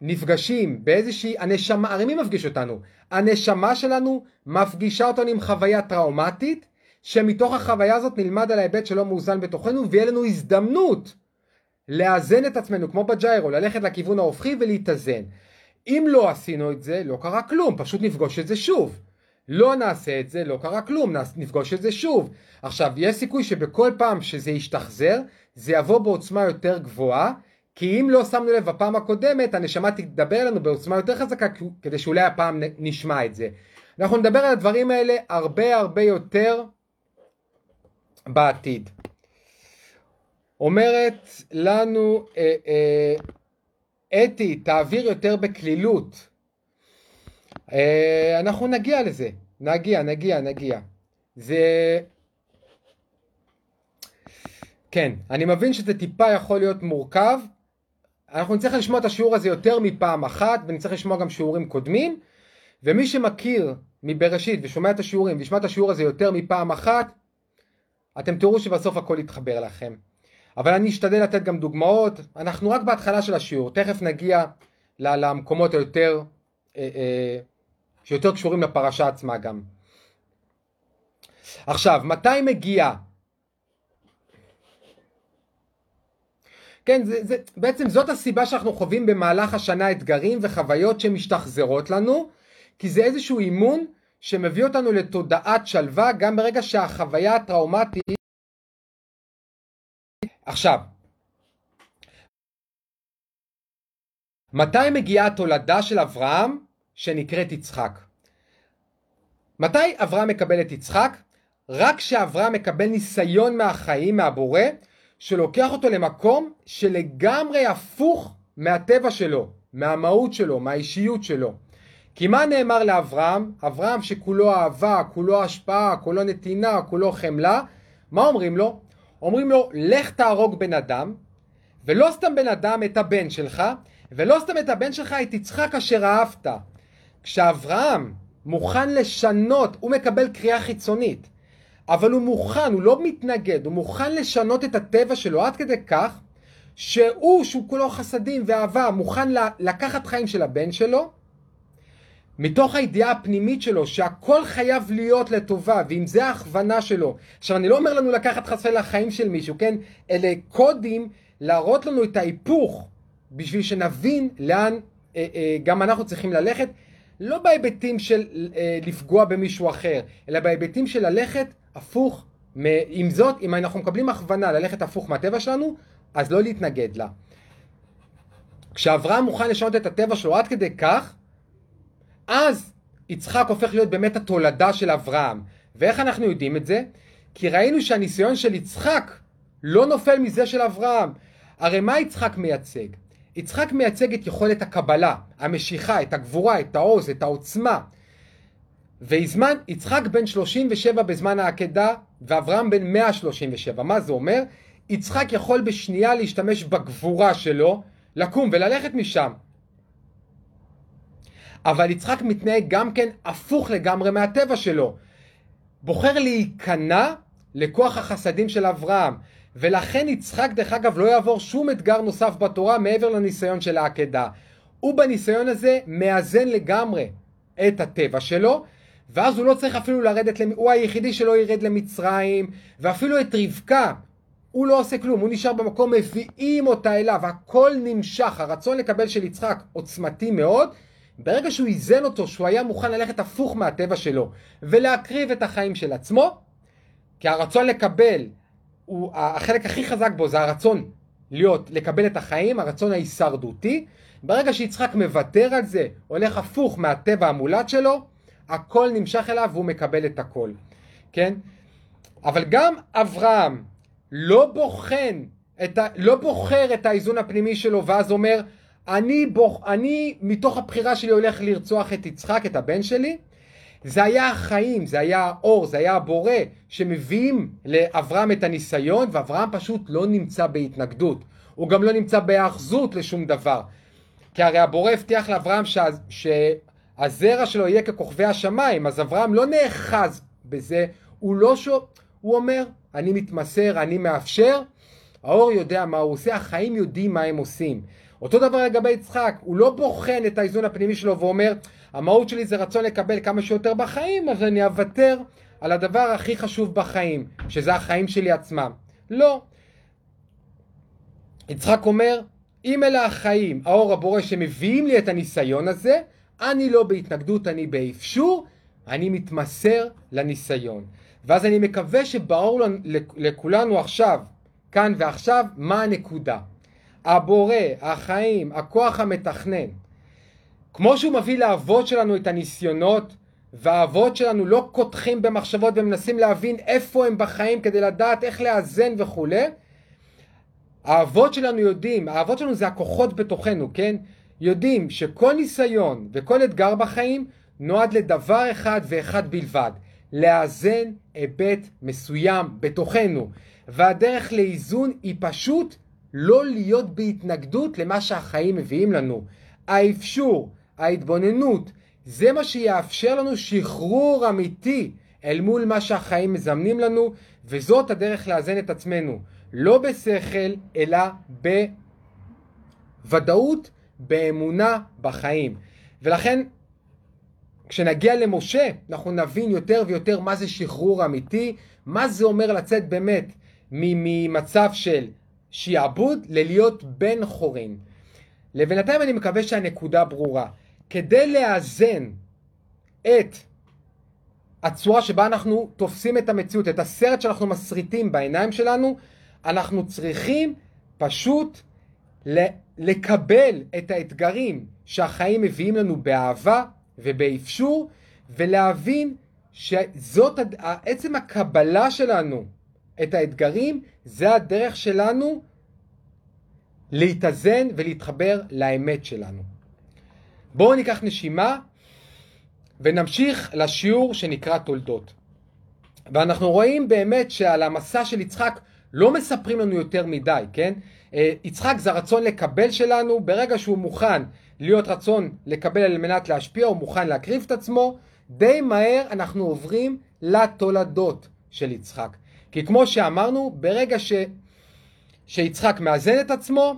נפגשים באיזושהי, הנשמה, הרי מי מפגיש אותנו? הנשמה שלנו מפגישה אותנו עם חוויה טראומטית, שמתוך החוויה הזאת נלמד על ההיבט שלא מאוזן בתוכנו, ויהיה לנו הזדמנות לאזן את עצמנו, כמו בג'יירו, ללכת לכיוון ההופכי ולהתאזן. אם לא עשינו את זה, לא קרה כלום, פשוט נפגוש את זה שוב. לא נעשה את זה, לא קרה כלום, נפגוש את זה שוב. עכשיו, יש סיכוי שבכל פעם שזה ישתחזר, זה יבוא בעוצמה יותר גבוהה, כי אם לא שמנו לב בפעם הקודמת, הנשמה תדבר אלינו בעוצמה יותר חזקה, כדי שאולי הפעם נשמע את זה. אנחנו נדבר על הדברים האלה הרבה הרבה יותר בעתיד. אומרת לנו אה, אה, אתי, תעביר יותר בקלילות. אה, אנחנו נגיע לזה, נגיע, נגיע, נגיע. זה... כן, אני מבין שזה טיפה יכול להיות מורכב. אנחנו נצטרך לשמוע את השיעור הזה יותר מפעם אחת, ונצטרך לשמוע גם שיעורים קודמים. ומי שמכיר מבראשית ושומע את השיעורים וישמע את השיעור הזה יותר מפעם אחת, אתם תראו שבסוף הכל יתחבר לכם. אבל אני אשתדל לתת גם דוגמאות, אנחנו רק בהתחלה של השיעור, תכף נגיע למקומות היותר, אה, אה, שיותר קשורים לפרשה עצמה גם. עכשיו, מתי מגיע? כן, זה, זה, בעצם זאת הסיבה שאנחנו חווים במהלך השנה אתגרים וחוויות שמשתחזרות לנו, כי זה איזשהו אימון שמביא אותנו לתודעת שלווה גם ברגע שהחוויה הטראומטית עכשיו, מתי מגיעה התולדה של אברהם שנקראת יצחק? מתי אברהם מקבל את יצחק? רק כשאברהם מקבל ניסיון מהחיים, מהבורא, שלוקח אותו למקום שלגמרי הפוך מהטבע שלו, מהמהות שלו, מהאישיות שלו. כי מה נאמר לאברהם? אברהם שכולו אהבה, כולו השפעה, כולו נתינה, כולו חמלה, מה אומרים לו? אומרים לו, לך תהרוג בן אדם, ולא סתם בן אדם, את הבן שלך, ולא סתם את הבן שלך, את יצחק אשר אהבת. כשאברהם מוכן לשנות, הוא מקבל קריאה חיצונית, אבל הוא מוכן, הוא לא מתנגד, הוא מוכן לשנות את הטבע שלו עד כדי כך שהוא, שהוא כולו חסדים ואהבה, מוכן לקחת חיים של הבן שלו, מתוך הידיעה הפנימית שלו שהכל חייב להיות לטובה, ואם זה ההכוונה שלו. עכשיו, אני לא אומר לנו לקחת חסר לחיים של מישהו, כן? אלה קודים להראות לנו את ההיפוך, בשביל שנבין לאן אה, אה, גם אנחנו צריכים ללכת, לא בהיבטים של אה, לפגוע במישהו אחר, אלא בהיבטים של ללכת הפוך. עם זאת, אם אנחנו מקבלים הכוונה ללכת הפוך מהטבע שלנו, אז לא להתנגד לה. כשאברהם מוכן לשנות את הטבע שלו עד כדי כך, אז יצחק הופך להיות באמת התולדה של אברהם. ואיך אנחנו יודעים את זה? כי ראינו שהניסיון של יצחק לא נופל מזה של אברהם. הרי מה יצחק מייצג? יצחק מייצג את יכולת הקבלה, המשיכה, את הגבורה, את העוז, את העוצמה. ויזמן, יצחק בן 37 בזמן העקדה, ואברהם בן 137. מה זה אומר? יצחק יכול בשנייה להשתמש בגבורה שלו, לקום וללכת משם. אבל יצחק מתנהג גם כן הפוך לגמרי מהטבע שלו. בוחר להיכנע לכוח החסדים של אברהם. ולכן יצחק דרך אגב לא יעבור שום אתגר נוסף בתורה מעבר לניסיון של העקדה. הוא בניסיון הזה מאזן לגמרי את הטבע שלו, ואז הוא לא צריך אפילו לרדת, הוא היחידי שלא ירד למצרים, ואפילו את רבקה, הוא לא עושה כלום, הוא נשאר במקום, מביאים אותה אליו, הכל נמשך, הרצון לקבל של יצחק עוצמתי מאוד, ברגע שהוא איזן אותו, שהוא היה מוכן ללכת הפוך מהטבע שלו, ולהקריב את החיים של עצמו, כי הרצון לקבל, הוא, החלק הכי חזק בו זה הרצון להיות, לקבל את החיים, הרצון ההישרדותי, ברגע שיצחק מוותר על זה, הולך הפוך מהטבע המולד שלו, הכל נמשך אליו והוא מקבל את הכל, כן? אבל גם אברהם לא בוחן, את ה, לא בוחר את האיזון הפנימי שלו ואז אומר, אני, בוח, אני מתוך הבחירה שלי הולך לרצוח את יצחק, את הבן שלי, זה היה החיים, זה היה האור, זה היה הבורא שמביאים לאברהם את הניסיון, ואברהם פשוט לא נמצא בהתנגדות. הוא גם לא נמצא בהאחזות לשום דבר. כי הרי הבורא הבטיח לאברהם שה, שהזרע שלו יהיה ככוכבי השמיים, אז אברהם לא נאחז בזה, הוא לא שו... הוא אומר, אני מתמסר, אני מאפשר, האור יודע מה הוא עושה, החיים יודעים מה הם עושים. אותו דבר לגבי יצחק, הוא לא בוחן את האיזון הפנימי שלו ואומר, המהות שלי זה רצון לקבל כמה שיותר בחיים, אז אני אוותר על הדבר הכי חשוב בחיים, שזה החיים שלי עצמם. לא. יצחק אומר, אם אלה החיים, האור הבורא שמביאים לי את הניסיון הזה, אני לא בהתנגדות, אני באפשור, אני מתמסר לניסיון. ואז אני מקווה שברור לכולנו עכשיו, כאן ועכשיו, מה הנקודה. הבורא, החיים, הכוח המתכנן. כמו שהוא מביא לאבות שלנו את הניסיונות, והאבות שלנו לא קותחים במחשבות ומנסים להבין איפה הם בחיים כדי לדעת איך לאזן וכולי, האבות שלנו יודעים, האבות שלנו זה הכוחות בתוכנו, כן? יודעים שכל ניסיון וכל אתגר בחיים נועד לדבר אחד ואחד בלבד, לאזן היבט מסוים בתוכנו. והדרך לאיזון היא פשוט לא להיות בהתנגדות למה שהחיים מביאים לנו. האפשור, ההתבוננות, זה מה שיאפשר לנו שחרור אמיתי אל מול מה שהחיים מזמנים לנו, וזאת הדרך לאזן את עצמנו. לא בשכל, אלא בוודאות, באמונה בחיים. ולכן, כשנגיע למשה, אנחנו נבין יותר ויותר מה זה שחרור אמיתי, מה זה אומר לצאת באמת ממצב של שיעבוד ללהיות בן חורין. לבינתיים אני מקווה שהנקודה ברורה. כדי לאזן את הצורה שבה אנחנו תופסים את המציאות, את הסרט שאנחנו מסריטים בעיניים שלנו, אנחנו צריכים פשוט לקבל את האתגרים שהחיים מביאים לנו באהבה ובאפשור, ולהבין שזאת עצם הקבלה שלנו את האתגרים, זה הדרך שלנו להתאזן ולהתחבר לאמת שלנו. בואו ניקח נשימה ונמשיך לשיעור שנקרא תולדות. ואנחנו רואים באמת שעל המסע של יצחק לא מספרים לנו יותר מדי, כן? אה, יצחק זה הרצון לקבל שלנו, ברגע שהוא מוכן להיות רצון לקבל על מנת להשפיע, הוא מוכן להקריב את עצמו, די מהר אנחנו עוברים לתולדות של יצחק. כי כמו שאמרנו, ברגע שיצחק מאזן את עצמו,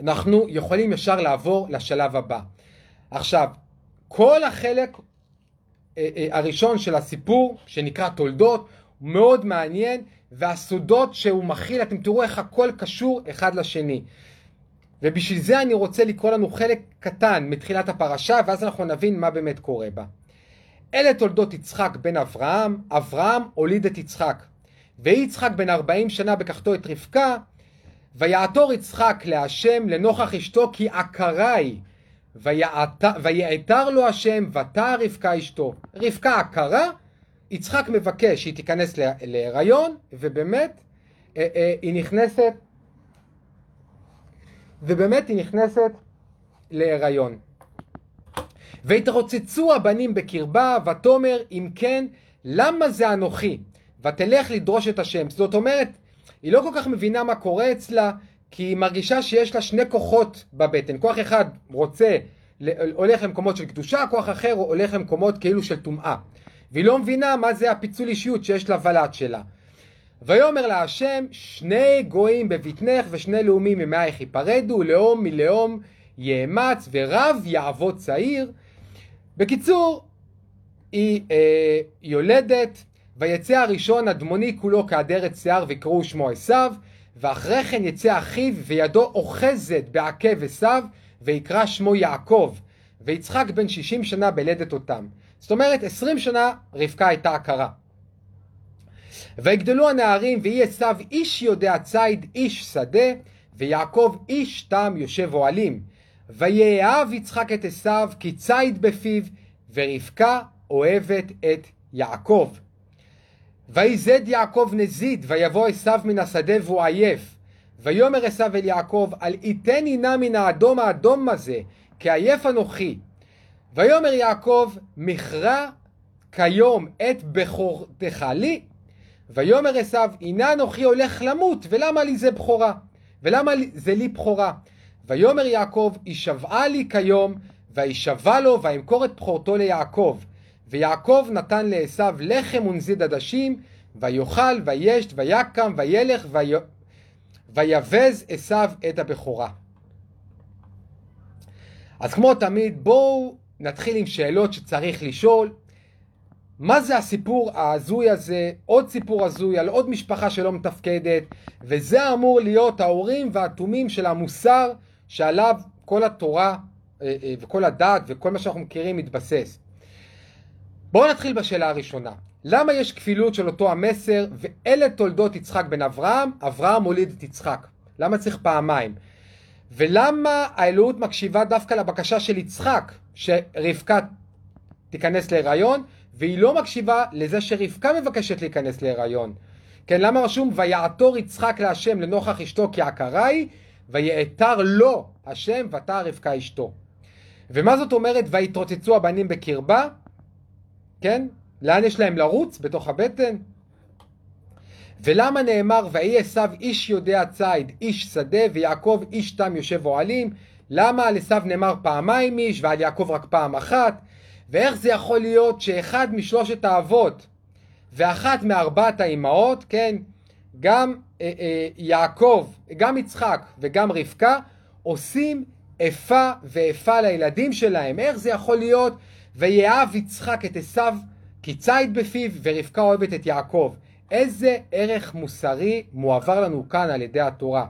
אנחנו יכולים ישר לעבור לשלב הבא. עכשיו, כל החלק אה, אה, הראשון של הסיפור, שנקרא תולדות, הוא מאוד מעניין, והסודות שהוא מכיל, אתם תראו איך הכל קשור אחד לשני. ובשביל זה אני רוצה לקרוא לנו חלק קטן מתחילת הפרשה, ואז אנחנו נבין מה באמת קורה בה. אלה תולדות יצחק בן אברהם, אברהם הוליד את יצחק. ויצחק בן ארבעים שנה בקחתו את רבקה, ויעתור יצחק להשם לנוכח אשתו כי עקרה היא, ויעתר לו השם ותע רבקה אשתו. רבקה עקרה, יצחק מבקש שהיא תיכנס להיריון, ובאמת אה, אה, היא נכנסת, ובאמת היא נכנסת להיריון. והתרוצצו הבנים בקרבה, ותאמר אם כן, למה זה אנוכי? ותלך לדרוש את השם. זאת אומרת, היא לא כל כך מבינה מה קורה אצלה, כי היא מרגישה שיש לה שני כוחות בבטן. כוח אחד רוצה, הולך למקומות של קדושה, כוח אחר הולך למקומות כאילו של טומאה. והיא לא מבינה מה זה הפיצול אישיות שיש לוולד שלה. ויאמר לה השם, שני גויים בבטנך ושני לאומים ממאייך ייפרדו, לאום מלאום יאמץ ורב יעבוד צעיר. בקיצור, היא אה, יולדת, ויצא הראשון אדמוני כולו כעדרת שיער ויקראו שמו עשיו, ואחרי כן יצא אחיו וידו אוחזת בעקב עשיו, ויקרא שמו יעקב, ויצחק בן שישים שנה בלדת אותם. זאת אומרת, עשרים שנה רבקה הייתה עקרה. ויגדלו הנערים, ויהי עשיו איש יודע ציד, איש שדה, ויעקב איש תם יושב אוהלים. ויאהב יצחק את עשיו, כי ציד בפיו, ורבקה אוהבת את יעקב. ויזד יעקב נזיד, ויבוא עשיו מן השדה והוא עייף. ויאמר עשיו אל יעקב, אל יתני נא מן האדום האדום הזה, כי עייף אנוכי. ויאמר יעקב, מכרע כיום את בכורתך לי? ויאמר עשיו, הנה אנוכי הולך למות, ולמה לי זה בכורה? ולמה זה לי בכורה? ויאמר יעקב, הישבעה לי כיום, וישבע לו, וימכור את בכורתו ליעקב. ויעקב נתן לעשו לחם ונזיד עדשים, ויאכל, וישת, ויקם, וילך, ויבז עשו את הבכורה. אז כמו תמיד, בואו נתחיל עם שאלות שצריך לשאול. מה זה הסיפור ההזוי הזה, עוד סיפור הזוי על עוד משפחה שלא מתפקדת, וזה אמור להיות ההורים והתומים של המוסר שעליו כל התורה אה, אה, וכל הדת וכל מה שאנחנו מכירים מתבסס. בואו נתחיל בשאלה הראשונה. למה יש כפילות של אותו המסר, ואלה תולדות יצחק בן אברהם, אברהם הוליד את יצחק? למה צריך פעמיים? ולמה האלוהות מקשיבה דווקא לבקשה של יצחק, שרבקה תיכנס להיריון, והיא לא מקשיבה לזה שרבקה מבקשת להיכנס להיריון? כן, למה רשום ויעתור יצחק להשם לנוכח אשתו כי עקרה היא, ויעתר לו השם ותר רבקה אשתו. ומה זאת אומרת ויתרוצצו הבנים בקרבה? כן? לאן יש להם לרוץ? בתוך הבטן? ולמה נאמר ויהי עשיו איש יודע ציד, איש שדה, ויעקב איש תם יושב אוהלים? למה על עשיו נאמר פעמיים איש ועל יעקב רק פעם אחת? ואיך זה יכול להיות שאחד משלושת האבות ואחת מארבעת האימהות, כן, גם אה, אה, יעקב, גם יצחק וגם רבקה, עושים איפה ואיפה לילדים שלהם. איך זה יכול להיות? ויאהב יצחק את עשיו כי ציד בפיו, ורבקה אוהבת את יעקב. איזה ערך מוסרי מועבר לנו כאן על ידי התורה.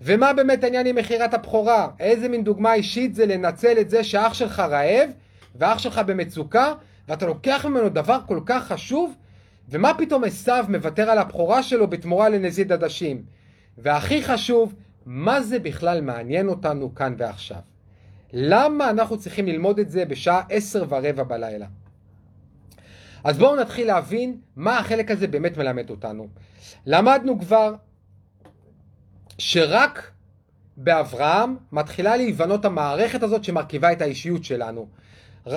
ומה באמת העניין עם מכירת הבכורה? איזה מין דוגמה אישית זה לנצל את זה שאח שלך רעב, ואח שלך במצוקה, ואתה לוקח ממנו דבר כל כך חשוב, ומה פתאום עשיו מוותר על הבכורה שלו בתמורה לנזיד עדשים? והכי חשוב, מה זה בכלל מעניין אותנו כאן ועכשיו? למה אנחנו צריכים ללמוד את זה בשעה עשר ורבע בלילה? אז בואו נתחיל להבין מה החלק הזה באמת מלמד אותנו. למדנו כבר שרק באברהם מתחילה להיבנות המערכת הזאת שמרכיבה את האישיות שלנו.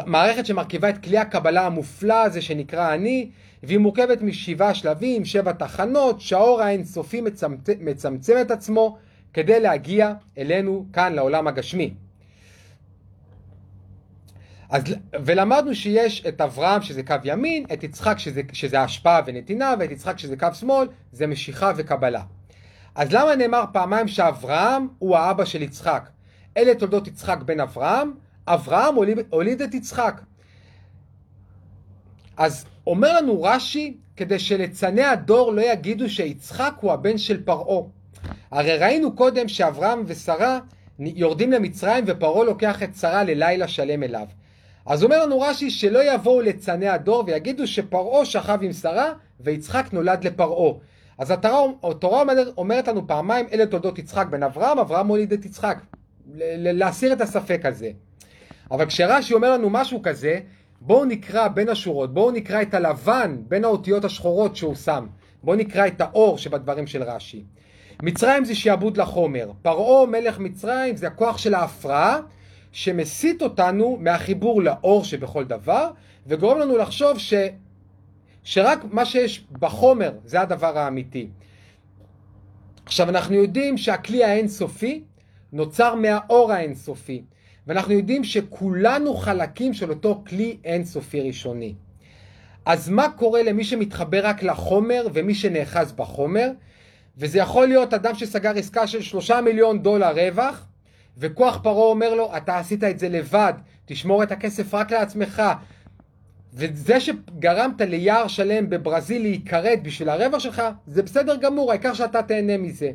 מערכת שמרכיבה את כלי הקבלה המופלא הזה שנקרא אני, והיא מורכבת משבעה שלבים, שבע תחנות, שהאור האינסופי מצמצם, מצמצם את עצמו כדי להגיע אלינו כאן לעולם הגשמי. אז, ולמדנו שיש את אברהם שזה קו ימין, את יצחק שזה, שזה השפעה ונתינה, ואת יצחק שזה קו שמאל, זה משיכה וקבלה. אז למה נאמר פעמיים שאברהם הוא האבא של יצחק? אלה תולדות יצחק בן אברהם, אברהם הוליד, הוליד את יצחק. אז אומר לנו רש"י, כדי שליצני הדור לא יגידו שיצחק הוא הבן של פרעה. הרי ראינו קודם שאברהם ושרה יורדים למצרים ופרעה לוקח את שרה ללילה שלם אליו. אז אומר לנו רש"י שלא יבואו ליצני הדור ויגידו שפרעה שכב עם שרה ויצחק נולד לפרעה. אז התורה, התורה אומרת לנו פעמיים אלה תולדות יצחק בן אברהם, אברהם הוליד את יצחק. להסיר את הספק הזה. אבל כשרש"י אומר לנו משהו כזה, בואו נקרא בין השורות, בואו נקרא את הלבן בין האותיות השחורות שהוא שם. בואו נקרא את האור שבדברים של רש"י. מצרים זה שעבוד לחומר. פרעה מלך מצרים זה הכוח של ההפרעה שמסיט אותנו מהחיבור לאור שבכל דבר וגורם לנו לחשוב ש... שרק מה שיש בחומר זה הדבר האמיתי. עכשיו אנחנו יודעים שהכלי האינסופי נוצר מהאור האינסופי ואנחנו יודעים שכולנו חלקים של אותו כלי אינסופי ראשוני. אז מה קורה למי שמתחבר רק לחומר ומי שנאחז בחומר? וזה יכול להיות אדם שסגר עסקה של שלושה מיליון דולר רווח, וכוח פרעה אומר לו, אתה עשית את זה לבד, תשמור את הכסף רק לעצמך. וזה שגרמת ליער שלם בברזיל להיכרת בשביל הרווח שלך, זה בסדר גמור, העיקר שאתה תהנה מזה.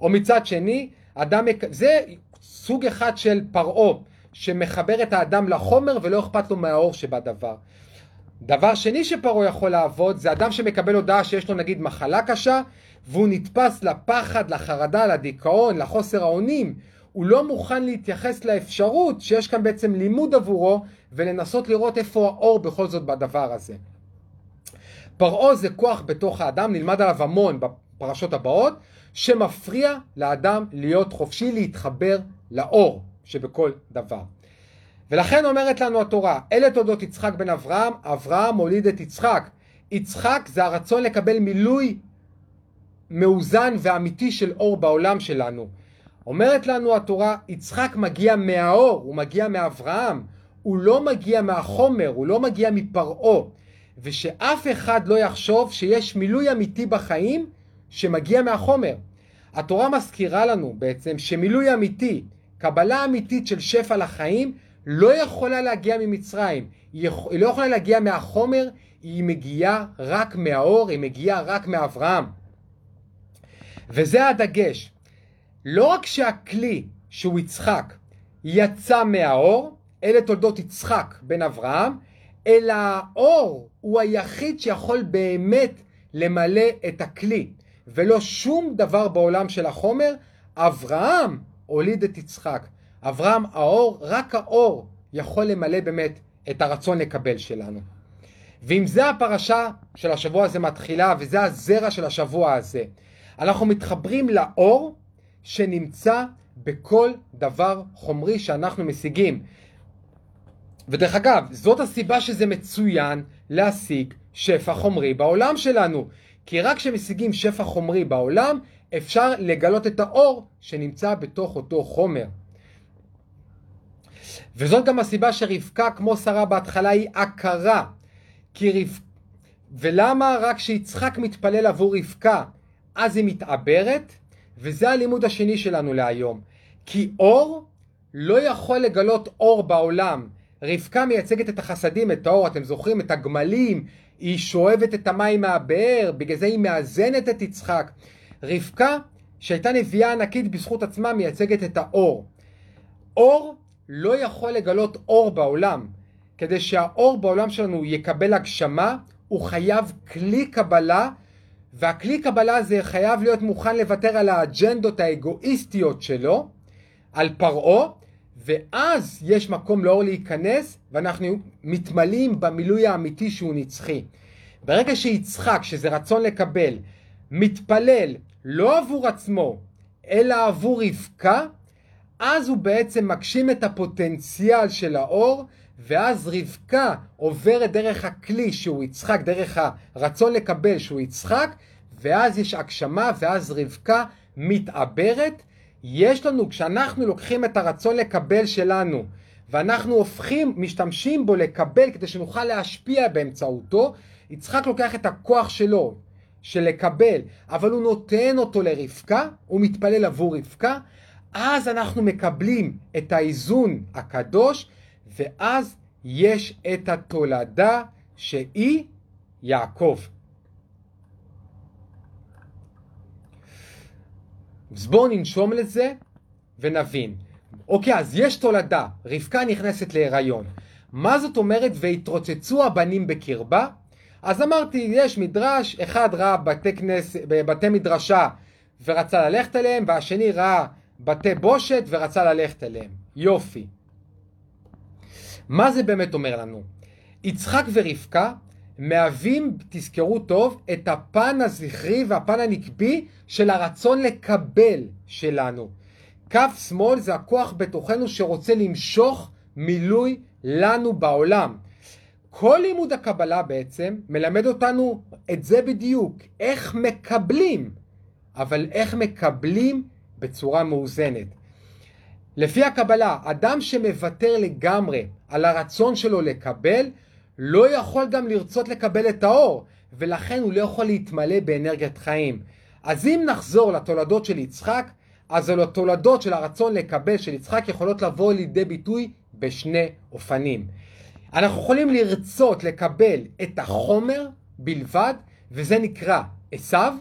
או מצד שני, אדם, זה סוג אחד של פרעה, שמחבר את האדם לחומר ולא אכפת לו מהאור שבדבר. דבר שני שפרעה יכול לעבוד, זה אדם שמקבל הודעה שיש לו נגיד מחלה קשה, והוא נתפס לפחד, לחרדה, לדיכאון, לחוסר האונים, הוא לא מוכן להתייחס לאפשרות שיש כאן בעצם לימוד עבורו ולנסות לראות איפה האור בכל זאת בדבר הזה. פרעה זה כוח בתוך האדם, נלמד עליו המון בפרשות הבאות, שמפריע לאדם להיות חופשי להתחבר לאור שבכל דבר. ולכן אומרת לנו התורה, אלה תולדות יצחק בן אברהם, אברהם הוליד את יצחק. יצחק זה הרצון לקבל מילוי מאוזן ואמיתי של אור בעולם שלנו. אומרת לנו התורה, יצחק מגיע מהאור, הוא מגיע מאברהם, הוא לא מגיע מהחומר, הוא לא מגיע מפרעה. ושאף אחד לא יחשוב שיש מילוי אמיתי בחיים שמגיע מהחומר. התורה מזכירה לנו בעצם שמילוי אמיתי, קבלה אמיתית של שפע לחיים, לא יכולה להגיע ממצרים. היא לא יכולה להגיע מהחומר, היא מגיעה רק מהאור, היא מגיעה רק מאברהם. וזה הדגש. לא רק שהכלי שהוא יצחק יצא מהאור, אלה תולדות יצחק בן אברהם, אלא האור הוא היחיד שיכול באמת למלא את הכלי, ולא שום דבר בעולם של החומר. אברהם הוליד את יצחק. אברהם האור, רק האור יכול למלא באמת את הרצון לקבל שלנו. ואם זה הפרשה של השבוע הזה מתחילה, וזה הזרע של השבוע הזה, אנחנו מתחברים לאור שנמצא בכל דבר חומרי שאנחנו משיגים. ודרך אגב, זאת הסיבה שזה מצוין להשיג שפע חומרי בעולם שלנו. כי רק כשמשיגים שפע חומרי בעולם, אפשר לגלות את האור שנמצא בתוך אותו חומר. וזאת גם הסיבה שרבקה כמו שרה בהתחלה היא עקרה. כי רב... ולמה רק כשיצחק מתפלל עבור רבקה אז היא מתעברת? וזה הלימוד השני שלנו להיום. כי אור לא יכול לגלות אור בעולם. רבקה מייצגת את החסדים, את האור, אתם זוכרים? את הגמלים, היא שואבת את המים מהבאר, בגלל זה היא מאזנת את יצחק. רבקה, שהייתה נביאה ענקית בזכות עצמה, מייצגת את האור. אור לא יכול לגלות אור בעולם. כדי שהאור בעולם שלנו יקבל הגשמה, הוא חייב כלי קבלה והכלי קבלה הזה חייב להיות מוכן לוותר על האג'נדות האגואיסטיות שלו, על פרעה, ואז יש מקום לאור להיכנס, ואנחנו מתמלאים במילוי האמיתי שהוא נצחי. ברגע שיצחק, שזה רצון לקבל, מתפלל לא עבור עצמו, אלא עבור רבקה, אז הוא בעצם מגשים את הפוטנציאל של האור, ואז רבקה עוברת דרך הכלי שהוא יצחק, דרך הרצון לקבל שהוא יצחק, ואז יש הגשמה, ואז רבקה מתעברת. יש לנו, כשאנחנו לוקחים את הרצון לקבל שלנו, ואנחנו הופכים, משתמשים בו לקבל כדי שנוכל להשפיע באמצעותו, יצחק לוקח את הכוח שלו, של לקבל, אבל הוא נותן אותו לרבקה, הוא מתפלל עבור רבקה, אז אנחנו מקבלים את האיזון הקדוש, ואז יש את התולדה שהיא יעקב. אז בואו ננשום לזה ונבין. אוקיי, אז יש תולדה, רבקה נכנסת להיריון. מה זאת אומרת והתרוצצו הבנים בקרבה? אז אמרתי, יש מדרש, אחד ראה בתי, כנס, בתי מדרשה ורצה ללכת אליהם, והשני ראה בתי בושת ורצה ללכת אליהם. יופי. מה זה באמת אומר לנו? יצחק ורבקה מהווים, תזכרו טוב, את הפן הזכרי והפן הנקבי של הרצון לקבל שלנו. כף שמאל זה הכוח בתוכנו שרוצה למשוך מילוי לנו בעולם. כל לימוד הקבלה בעצם מלמד אותנו את זה בדיוק, איך מקבלים, אבל איך מקבלים בצורה מאוזנת. לפי הקבלה, אדם שמוותר לגמרי על הרצון שלו לקבל, לא יכול גם לרצות לקבל את האור, ולכן הוא לא יכול להתמלא באנרגיית חיים. אז אם נחזור לתולדות של יצחק, אז התולדות של הרצון לקבל של יצחק יכולות לבוא לידי ביטוי בשני אופנים. אנחנו יכולים לרצות לקבל את החומר בלבד, וזה נקרא עשיו,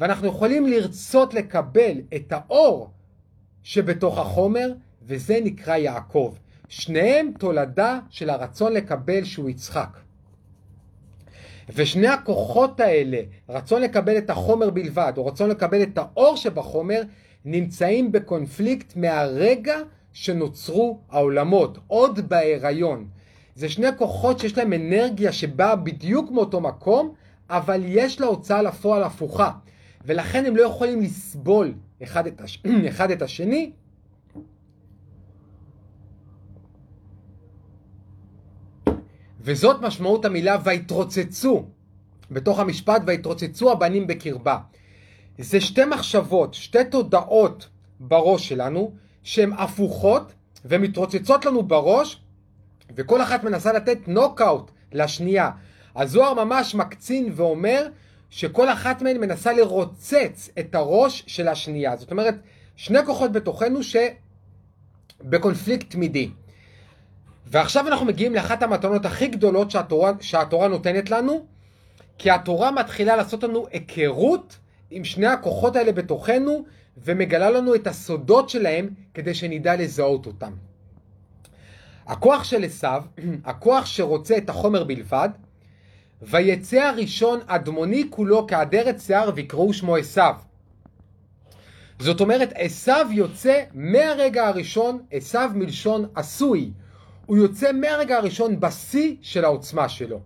ואנחנו יכולים לרצות לקבל את האור שבתוך החומר, וזה נקרא יעקב. שניהם תולדה של הרצון לקבל שהוא יצחק. ושני הכוחות האלה, רצון לקבל את החומר בלבד, או רצון לקבל את האור שבחומר, נמצאים בקונפליקט מהרגע שנוצרו העולמות, עוד בהיריון. זה שני כוחות שיש להם אנרגיה שבאה בדיוק מאותו מקום, אבל יש לה הוצאה לפועל הפוכה. ולכן הם לא יכולים לסבול אחד את, הש... אחד את השני. וזאת משמעות המילה ויתרוצצו, בתוך המשפט ויתרוצצו הבנים בקרבה. זה שתי מחשבות, שתי תודעות בראש שלנו, שהן הפוכות ומתרוצצות לנו בראש, וכל אחת מנסה לתת נוקאוט לשנייה. הזוהר ממש מקצין ואומר שכל אחת מהן מנסה לרוצץ את הראש של השנייה. זאת אומרת, שני כוחות בתוכנו שבקונפליקט תמידי. ועכשיו אנחנו מגיעים לאחת המתנות הכי גדולות שהתורה, שהתורה נותנת לנו, כי התורה מתחילה לעשות לנו היכרות עם שני הכוחות האלה בתוכנו, ומגלה לנו את הסודות שלהם כדי שנדע לזהות אותם. הכוח של עשיו, הכוח שרוצה את החומר בלבד, ויצא הראשון אדמוני כולו כעדרת שיער ויקראו שמו עשיו. זאת אומרת, עשיו יוצא מהרגע הראשון, עשיו מלשון עשוי. הוא יוצא מהרגע הראשון בשיא של העוצמה שלו.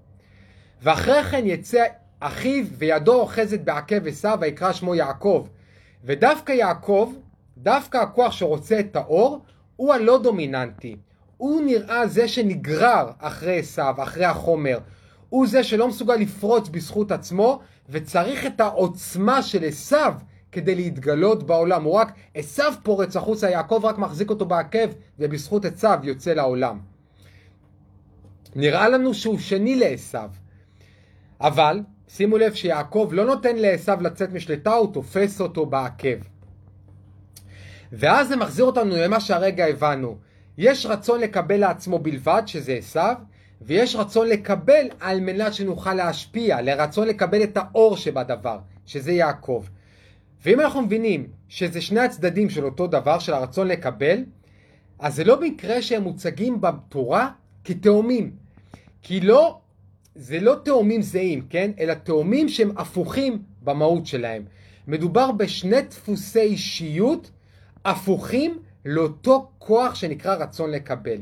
ואחרי כן יצא אחיו וידו אוחזת בעקב עשיו ויקרא שמו יעקב. ודווקא יעקב, דווקא הכוח שרוצה את האור, הוא הלא דומיננטי. הוא נראה זה שנגרר אחרי עשיו, אחרי החומר. הוא זה שלא מסוגל לפרוץ בזכות עצמו, וצריך את העוצמה של עשיו כדי להתגלות בעולם. הוא רק, עשיו פורץ החוצה, יעקב רק מחזיק אותו בעקב, ובזכות עשיו יוצא לעולם. נראה לנו שהוא שני לעשיו. אבל, שימו לב שיעקב לא נותן לעשיו לצאת משליטה, הוא תופס אותו בעקב. ואז זה מחזיר אותנו למה שהרגע הבנו. יש רצון לקבל לעצמו בלבד, שזה עשיו, ויש רצון לקבל על מנת שנוכל להשפיע, לרצון לקבל את האור שבדבר, שזה יעקב. ואם אנחנו מבינים שזה שני הצדדים של אותו דבר, של הרצון לקבל, אז זה לא במקרה שהם מוצגים בתורה כתאומים. כי לא, זה לא תאומים זהים, כן? אלא תאומים שהם הפוכים במהות שלהם. מדובר בשני דפוסי אישיות הפוכים לאותו כוח שנקרא רצון לקבל.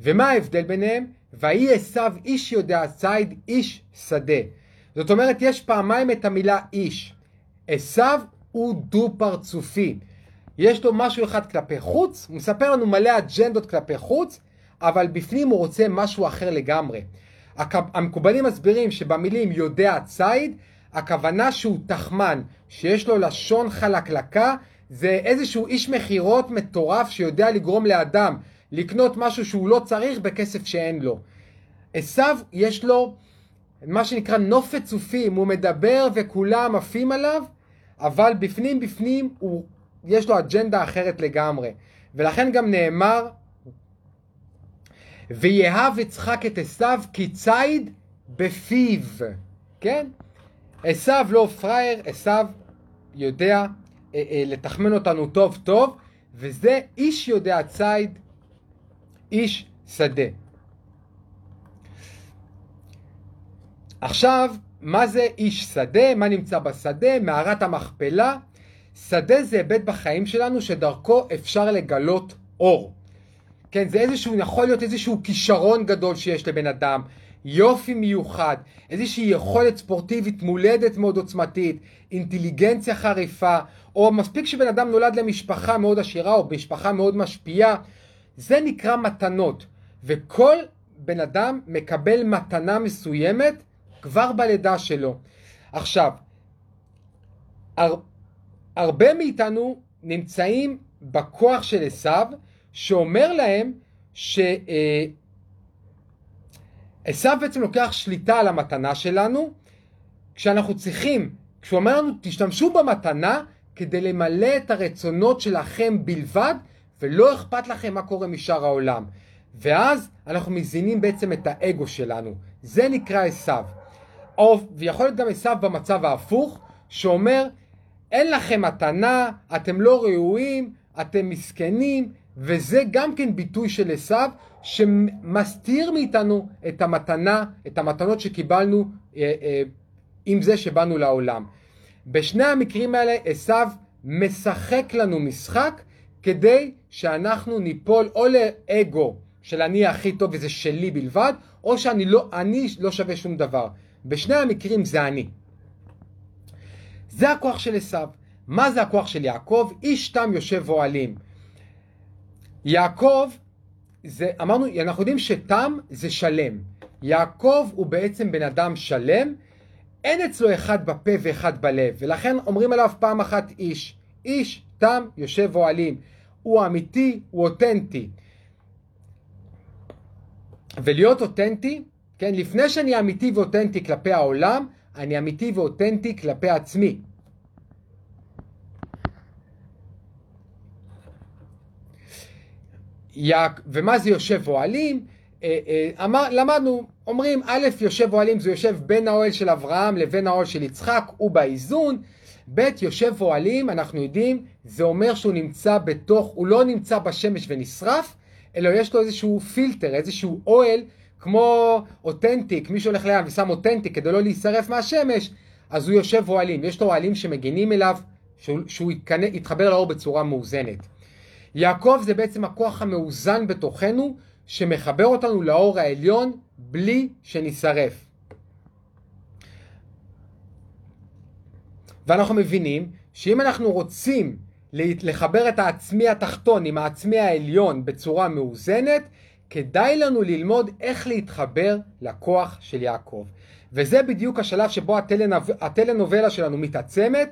ומה ההבדל ביניהם? ויהי עשיו איש יודע ציד איש שדה. זאת אומרת, יש פעמיים את המילה איש. עשיו הוא דו פרצופי. יש לו משהו אחד כלפי חוץ, הוא מספר לנו מלא אג'נדות כלפי חוץ, אבל בפנים הוא רוצה משהו אחר לגמרי. המקובלים מסבירים שבמילים יודע ציד, הכוונה שהוא תחמן, שיש לו לשון חלקלקה, זה איזשהו איש מכירות מטורף שיודע לגרום לאדם לקנות משהו שהוא לא צריך בכסף שאין לו. עשיו יש לו מה שנקרא נופת צופים, הוא מדבר וכולם עפים עליו, אבל בפנים בפנים הוא, יש לו אג'נדה אחרת לגמרי. ולכן גם נאמר, ויהב יצחק את עשיו כי ציד בפיו, כן? עשיו לא פראייר, עשיו יודע אה, אה, לתחמן אותנו טוב טוב, וזה איש יודע ציד, איש שדה. עכשיו, מה זה איש שדה? מה נמצא בשדה? מערת המכפלה. שדה זה היבט בחיים שלנו שדרכו אפשר לגלות אור. כן, זה איזשהו, יכול להיות איזשהו כישרון גדול שיש לבן אדם, יופי מיוחד, איזושהי יכולת ספורטיבית מולדת מאוד עוצמתית, אינטליגנציה חריפה, או מספיק שבן אדם נולד למשפחה מאוד עשירה או משפחה מאוד משפיעה, זה נקרא מתנות, וכל בן אדם מקבל מתנה מסוימת כבר בלידה שלו. עכשיו, הר, הרבה מאיתנו נמצאים בכוח של עשיו, שאומר להם שעשיו אה, בעצם לוקח שליטה על המתנה שלנו, כשאנחנו צריכים, כשהוא אומר לנו תשתמשו במתנה כדי למלא את הרצונות שלכם בלבד, ולא אכפת לכם מה קורה משאר העולם. ואז אנחנו מזינים בעצם את האגו שלנו. זה נקרא עשיו. ויכול להיות גם עשיו במצב ההפוך, שאומר, אין לכם מתנה, אתם לא ראויים, אתם מסכנים, וזה גם כן ביטוי של עשיו, שמסתיר מאיתנו את המתנה, את המתנות שקיבלנו אה, אה, עם זה שבאנו לעולם. בשני המקרים האלה עשיו משחק לנו משחק כדי שאנחנו ניפול או לאגו של אני הכי טוב וזה שלי בלבד, או שאני לא, אני לא שווה שום דבר. בשני המקרים זה אני. זה הכוח של עשיו. מה זה הכוח של יעקב? איש תם יושב אוהלים. יעקב, זה, אמרנו, אנחנו יודעים שתם זה שלם. יעקב הוא בעצם בן אדם שלם, אין אצלו אחד בפה ואחד בלב, ולכן אומרים עליו פעם אחת איש. איש תם יושב אוהלים. הוא אמיתי, הוא אותנטי. ולהיות אותנטי, כן, לפני שאני אמיתי ואותנטי כלפי העולם, אני אמיתי ואותנטי כלפי עצמי. ומה זה יושב אוהלים? אה, אה, אמר, למדנו, אומרים א', יושב אוהלים זה יושב בין האוהל של אברהם לבין האוהל של יצחק, הוא באיזון. ב', יושב אוהלים, אנחנו יודעים, זה אומר שהוא נמצא בתוך, הוא לא נמצא בשמש ונשרף, אלא יש לו איזשהו פילטר, איזשהו אוהל, כמו אותנטיק, מי שהולך לים ושם אותנטיק כדי לא להישרף מהשמש, אז הוא יושב אוהלים. יש לו אוהלים שמגינים אליו, שהוא, שהוא יתחבר לאור בצורה מאוזנת. יעקב זה בעצם הכוח המאוזן בתוכנו, שמחבר אותנו לאור העליון בלי שנשרף. ואנחנו מבינים שאם אנחנו רוצים לחבר את העצמי התחתון עם העצמי העליון בצורה מאוזנת, כדאי לנו ללמוד איך להתחבר לכוח של יעקב. וזה בדיוק השלב שבו הטלנובלה שלנו מתעצמת,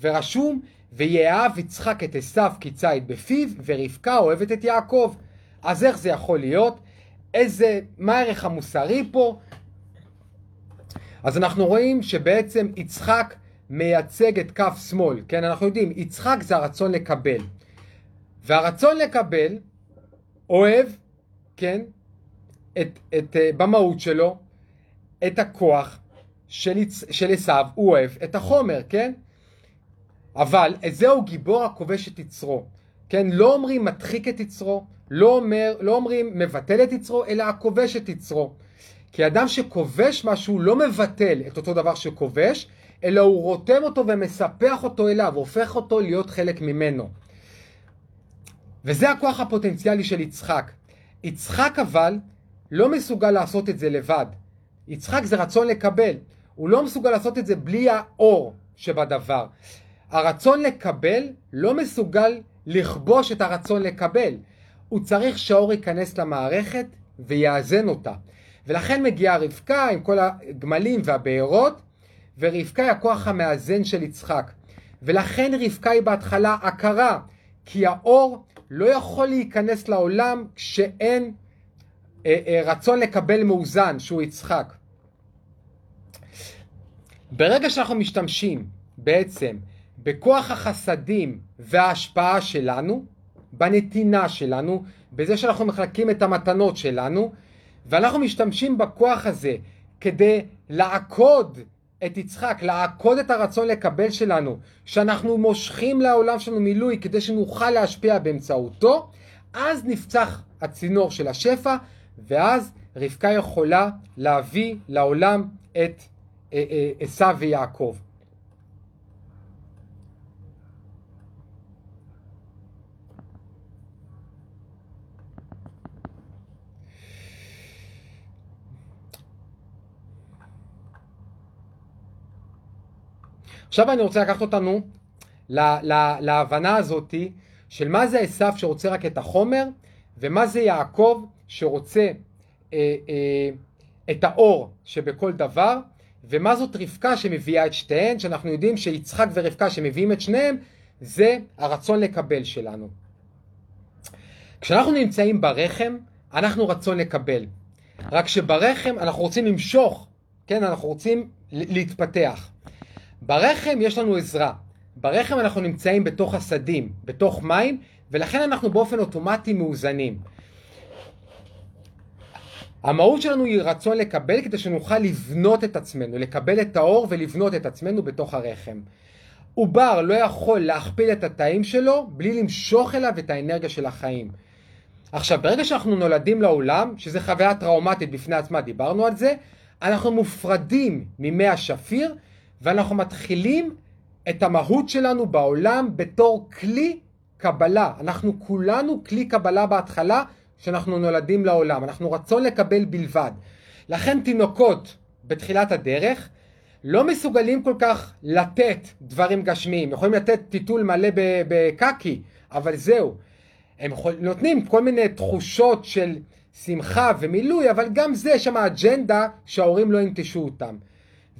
ורשום, ויאהב יצחק את עשיו כי בפיו, ורבקה אוהבת את יעקב. אז איך זה יכול להיות? איזה, מה הערך המוסרי פה? אז אנחנו רואים שבעצם יצחק מייצג את כף שמאל, כן, אנחנו יודעים, יצחק זה הרצון לקבל. והרצון לקבל אוהב, כן, את, את, uh, במהות שלו, את הכוח של, של עשיו, הוא אוהב את החומר, כן? אבל זהו גיבור הכובש את יצרו, כן? לא אומרים מדחיק את יצרו, לא, אומר, לא אומרים מבטל את יצרו, אלא הכובש את יצרו. כי אדם שכובש משהו לא מבטל את אותו דבר שכובש, אלא הוא רותם אותו ומספח אותו אליו, הופך אותו להיות חלק ממנו. וזה הכוח הפוטנציאלי של יצחק. יצחק אבל לא מסוגל לעשות את זה לבד. יצחק זה רצון לקבל. הוא לא מסוגל לעשות את זה בלי האור שבדבר. הרצון לקבל לא מסוגל לכבוש את הרצון לקבל. הוא צריך שהאור ייכנס למערכת ויאזן אותה. ולכן מגיעה רבקה עם כל הגמלים והבארות, ורבקה היא הכוח המאזן של יצחק. ולכן רבקה היא בהתחלה עקרה, כי האור לא יכול להיכנס לעולם כשאין אה, אה, רצון לקבל מאוזן, שהוא יצחק. ברגע שאנחנו משתמשים בעצם בכוח החסדים וההשפעה שלנו, בנתינה שלנו, בזה שאנחנו מחלקים את המתנות שלנו, ואנחנו משתמשים בכוח הזה כדי לעקוד את יצחק, לעקוד את הרצון לקבל שלנו, שאנחנו מושכים לעולם שלנו מילוי כדי שנוכל להשפיע באמצעותו, אז נפצח הצינור של השפע, ואז רבקה יכולה להביא לעולם את אה, אה, עשיו ויעקב. עכשיו אני רוצה לקחת אותנו לה, לה, להבנה הזאתי של מה זה עשיו שרוצה רק את החומר, ומה זה יעקב שרוצה אה, אה, את האור שבכל דבר, ומה זאת רבקה שמביאה את שתיהן, שאנחנו יודעים שיצחק ורבקה שמביאים את שניהם, זה הרצון לקבל שלנו. כשאנחנו נמצאים ברחם, אנחנו רצון לקבל. רק שברחם אנחנו רוצים למשוך, כן, אנחנו רוצים להתפתח. ברחם יש לנו עזרה. ברחם אנחנו נמצאים בתוך השדים, בתוך מים, ולכן אנחנו באופן אוטומטי מאוזנים. המהות שלנו היא רצון לקבל כדי שנוכל לבנות את עצמנו, לקבל את האור ולבנות את עצמנו בתוך הרחם. עובר לא יכול להכפיל את התאים שלו בלי למשוך אליו את האנרגיה של החיים. עכשיו, ברגע שאנחנו נולדים לעולם, שזה חוויה טראומטית בפני עצמה, דיברנו על זה, אנחנו מופרדים ממי השפיר, ואנחנו מתחילים את המהות שלנו בעולם בתור כלי קבלה. אנחנו כולנו כלי קבלה בהתחלה, שאנחנו נולדים לעולם. אנחנו רצון לקבל בלבד. לכן תינוקות בתחילת הדרך לא מסוגלים כל כך לתת דברים גשמיים. יכולים לתת טיטול מלא בקקי, אבל זהו. הם נותנים כל מיני תחושות של שמחה ומילוי, אבל גם זה, יש שם אג'נדה שההורים לא ינטשו אותם.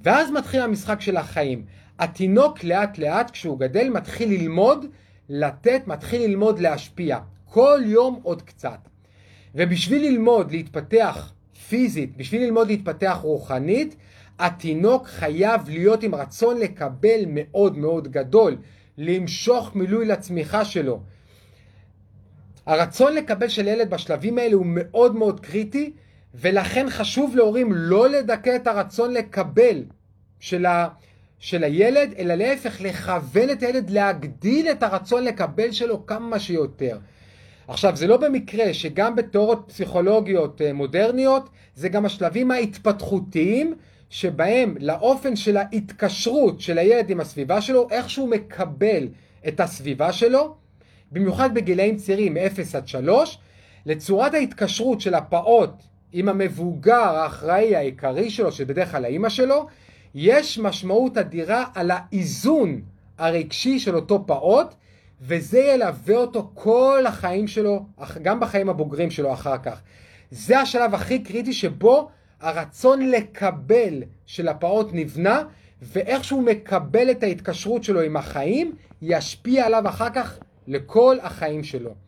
ואז מתחיל המשחק של החיים. התינוק לאט לאט כשהוא גדל מתחיל ללמוד לתת, מתחיל ללמוד להשפיע. כל יום עוד קצת. ובשביל ללמוד להתפתח פיזית, בשביל ללמוד להתפתח רוחנית, התינוק חייב להיות עם רצון לקבל מאוד מאוד גדול, למשוך מילוי לצמיחה שלו. הרצון לקבל של ילד בשלבים האלה הוא מאוד מאוד קריטי, ולכן חשוב להורים לא לדכא את הרצון לקבל של, ה, של הילד, אלא להפך, לכוון את הילד להגדיל את הרצון לקבל שלו כמה שיותר. עכשיו, זה לא במקרה שגם בתיאוריות פסיכולוגיות אה, מודרניות, זה גם השלבים ההתפתחותיים, שבהם לאופן של ההתקשרות של הילד עם הסביבה שלו, איך שהוא מקבל את הסביבה שלו, במיוחד בגילאים צעירים מ-0 עד 3, לצורת ההתקשרות של הפעוט עם המבוגר האחראי העיקרי שלו, שבדרך כלל האימא שלו, יש משמעות אדירה על האיזון הרגשי של אותו פעוט, וזה ילווה אותו כל החיים שלו, גם בחיים הבוגרים שלו אחר כך. זה השלב הכי קריטי שבו הרצון לקבל של הפעוט נבנה, ואיך שהוא מקבל את ההתקשרות שלו עם החיים, ישפיע עליו אחר כך לכל החיים שלו.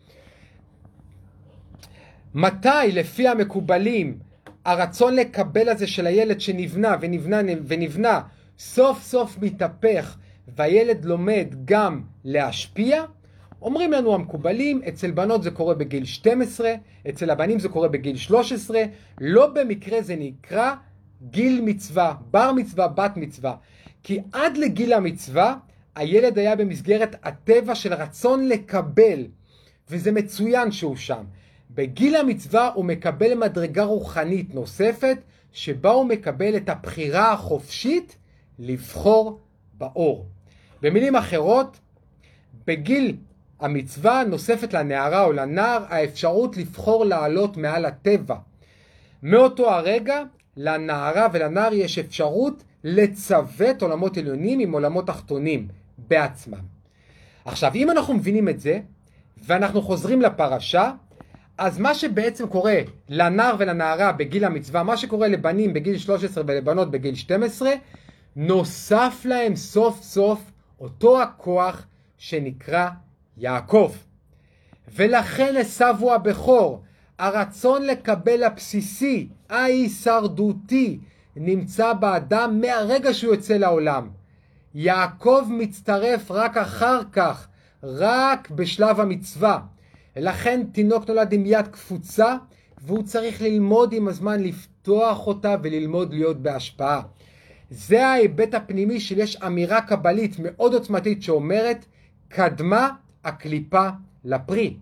מתי לפי המקובלים הרצון לקבל הזה של הילד שנבנה ונבנה ונבנה סוף סוף מתהפך והילד לומד גם להשפיע? אומרים לנו המקובלים, אצל בנות זה קורה בגיל 12, אצל הבנים זה קורה בגיל 13, לא במקרה זה נקרא גיל מצווה, בר מצווה, בת מצווה. כי עד לגיל המצווה הילד היה במסגרת הטבע של רצון לקבל, וזה מצוין שהוא שם. בגיל המצווה הוא מקבל מדרגה רוחנית נוספת, שבה הוא מקבל את הבחירה החופשית לבחור באור. במילים אחרות, בגיל המצווה נוספת לנערה או לנער האפשרות לבחור לעלות מעל הטבע. מאותו הרגע לנערה ולנער יש אפשרות לצוות עולמות עליונים עם עולמות תחתונים בעצמם. עכשיו, אם אנחנו מבינים את זה, ואנחנו חוזרים לפרשה, אז מה שבעצם קורה לנער ולנערה בגיל המצווה, מה שקורה לבנים בגיל 13 ולבנות בגיל 12, נוסף להם סוף סוף אותו הכוח שנקרא יעקב. ולכן עשו הוא הבכור, הרצון לקבל הבסיסי, ההישרדותי, נמצא באדם מהרגע שהוא יוצא לעולם. יעקב מצטרף רק אחר כך, רק בשלב המצווה. לכן תינוק נולד עם יד קפוצה, והוא צריך ללמוד עם הזמן לפתוח אותה וללמוד להיות בהשפעה. זה ההיבט הפנימי של יש אמירה קבלית מאוד עוצמתית שאומרת, קדמה הקליפה לפרי.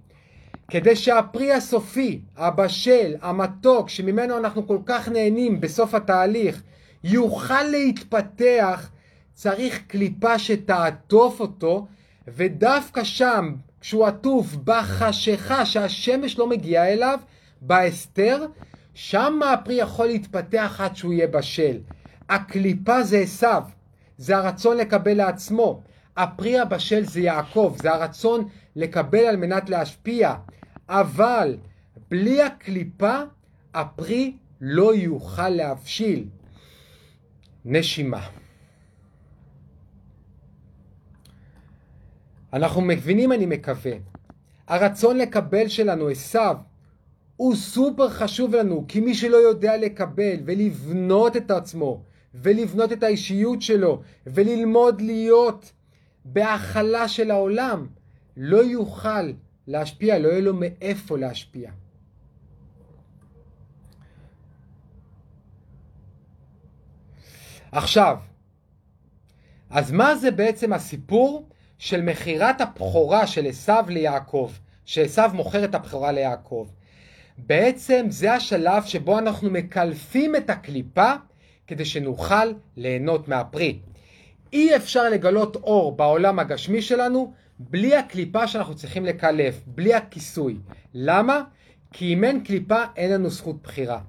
כדי שהפרי הסופי, הבשל, המתוק, שממנו אנחנו כל כך נהנים בסוף התהליך, יוכל להתפתח, צריך קליפה שתעטוף אותו, ודווקא שם, כשהוא עטוף בחשיכה שהשמש לא מגיעה אליו, בהסתר, שם הפרי יכול להתפתח עד שהוא יהיה בשל. הקליפה זה עשיו, זה הרצון לקבל לעצמו. הפרי הבשל זה יעקב, זה הרצון לקבל על מנת להשפיע. אבל בלי הקליפה הפרי לא יוכל להבשיל. נשימה. אנחנו מבינים, אני מקווה, הרצון לקבל שלנו, עשיו, הוא סופר חשוב לנו, כי מי שלא יודע לקבל ולבנות את עצמו, ולבנות את האישיות שלו, וללמוד להיות בהכלה של העולם, לא יוכל להשפיע, לא יהיה לו מאיפה להשפיע. עכשיו, אז מה זה בעצם הסיפור של מכירת הבכורה של עשיו ליעקב, שעשיו מוכר את הבכורה ליעקב? בעצם זה השלב שבו אנחנו מקלפים את הקליפה כדי שנוכל ליהנות מהפרי. אי אפשר לגלות אור בעולם הגשמי שלנו בלי הקליפה שאנחנו צריכים לקלף, בלי הכיסוי. למה? כי אם אין קליפה אין לנו זכות בחירה.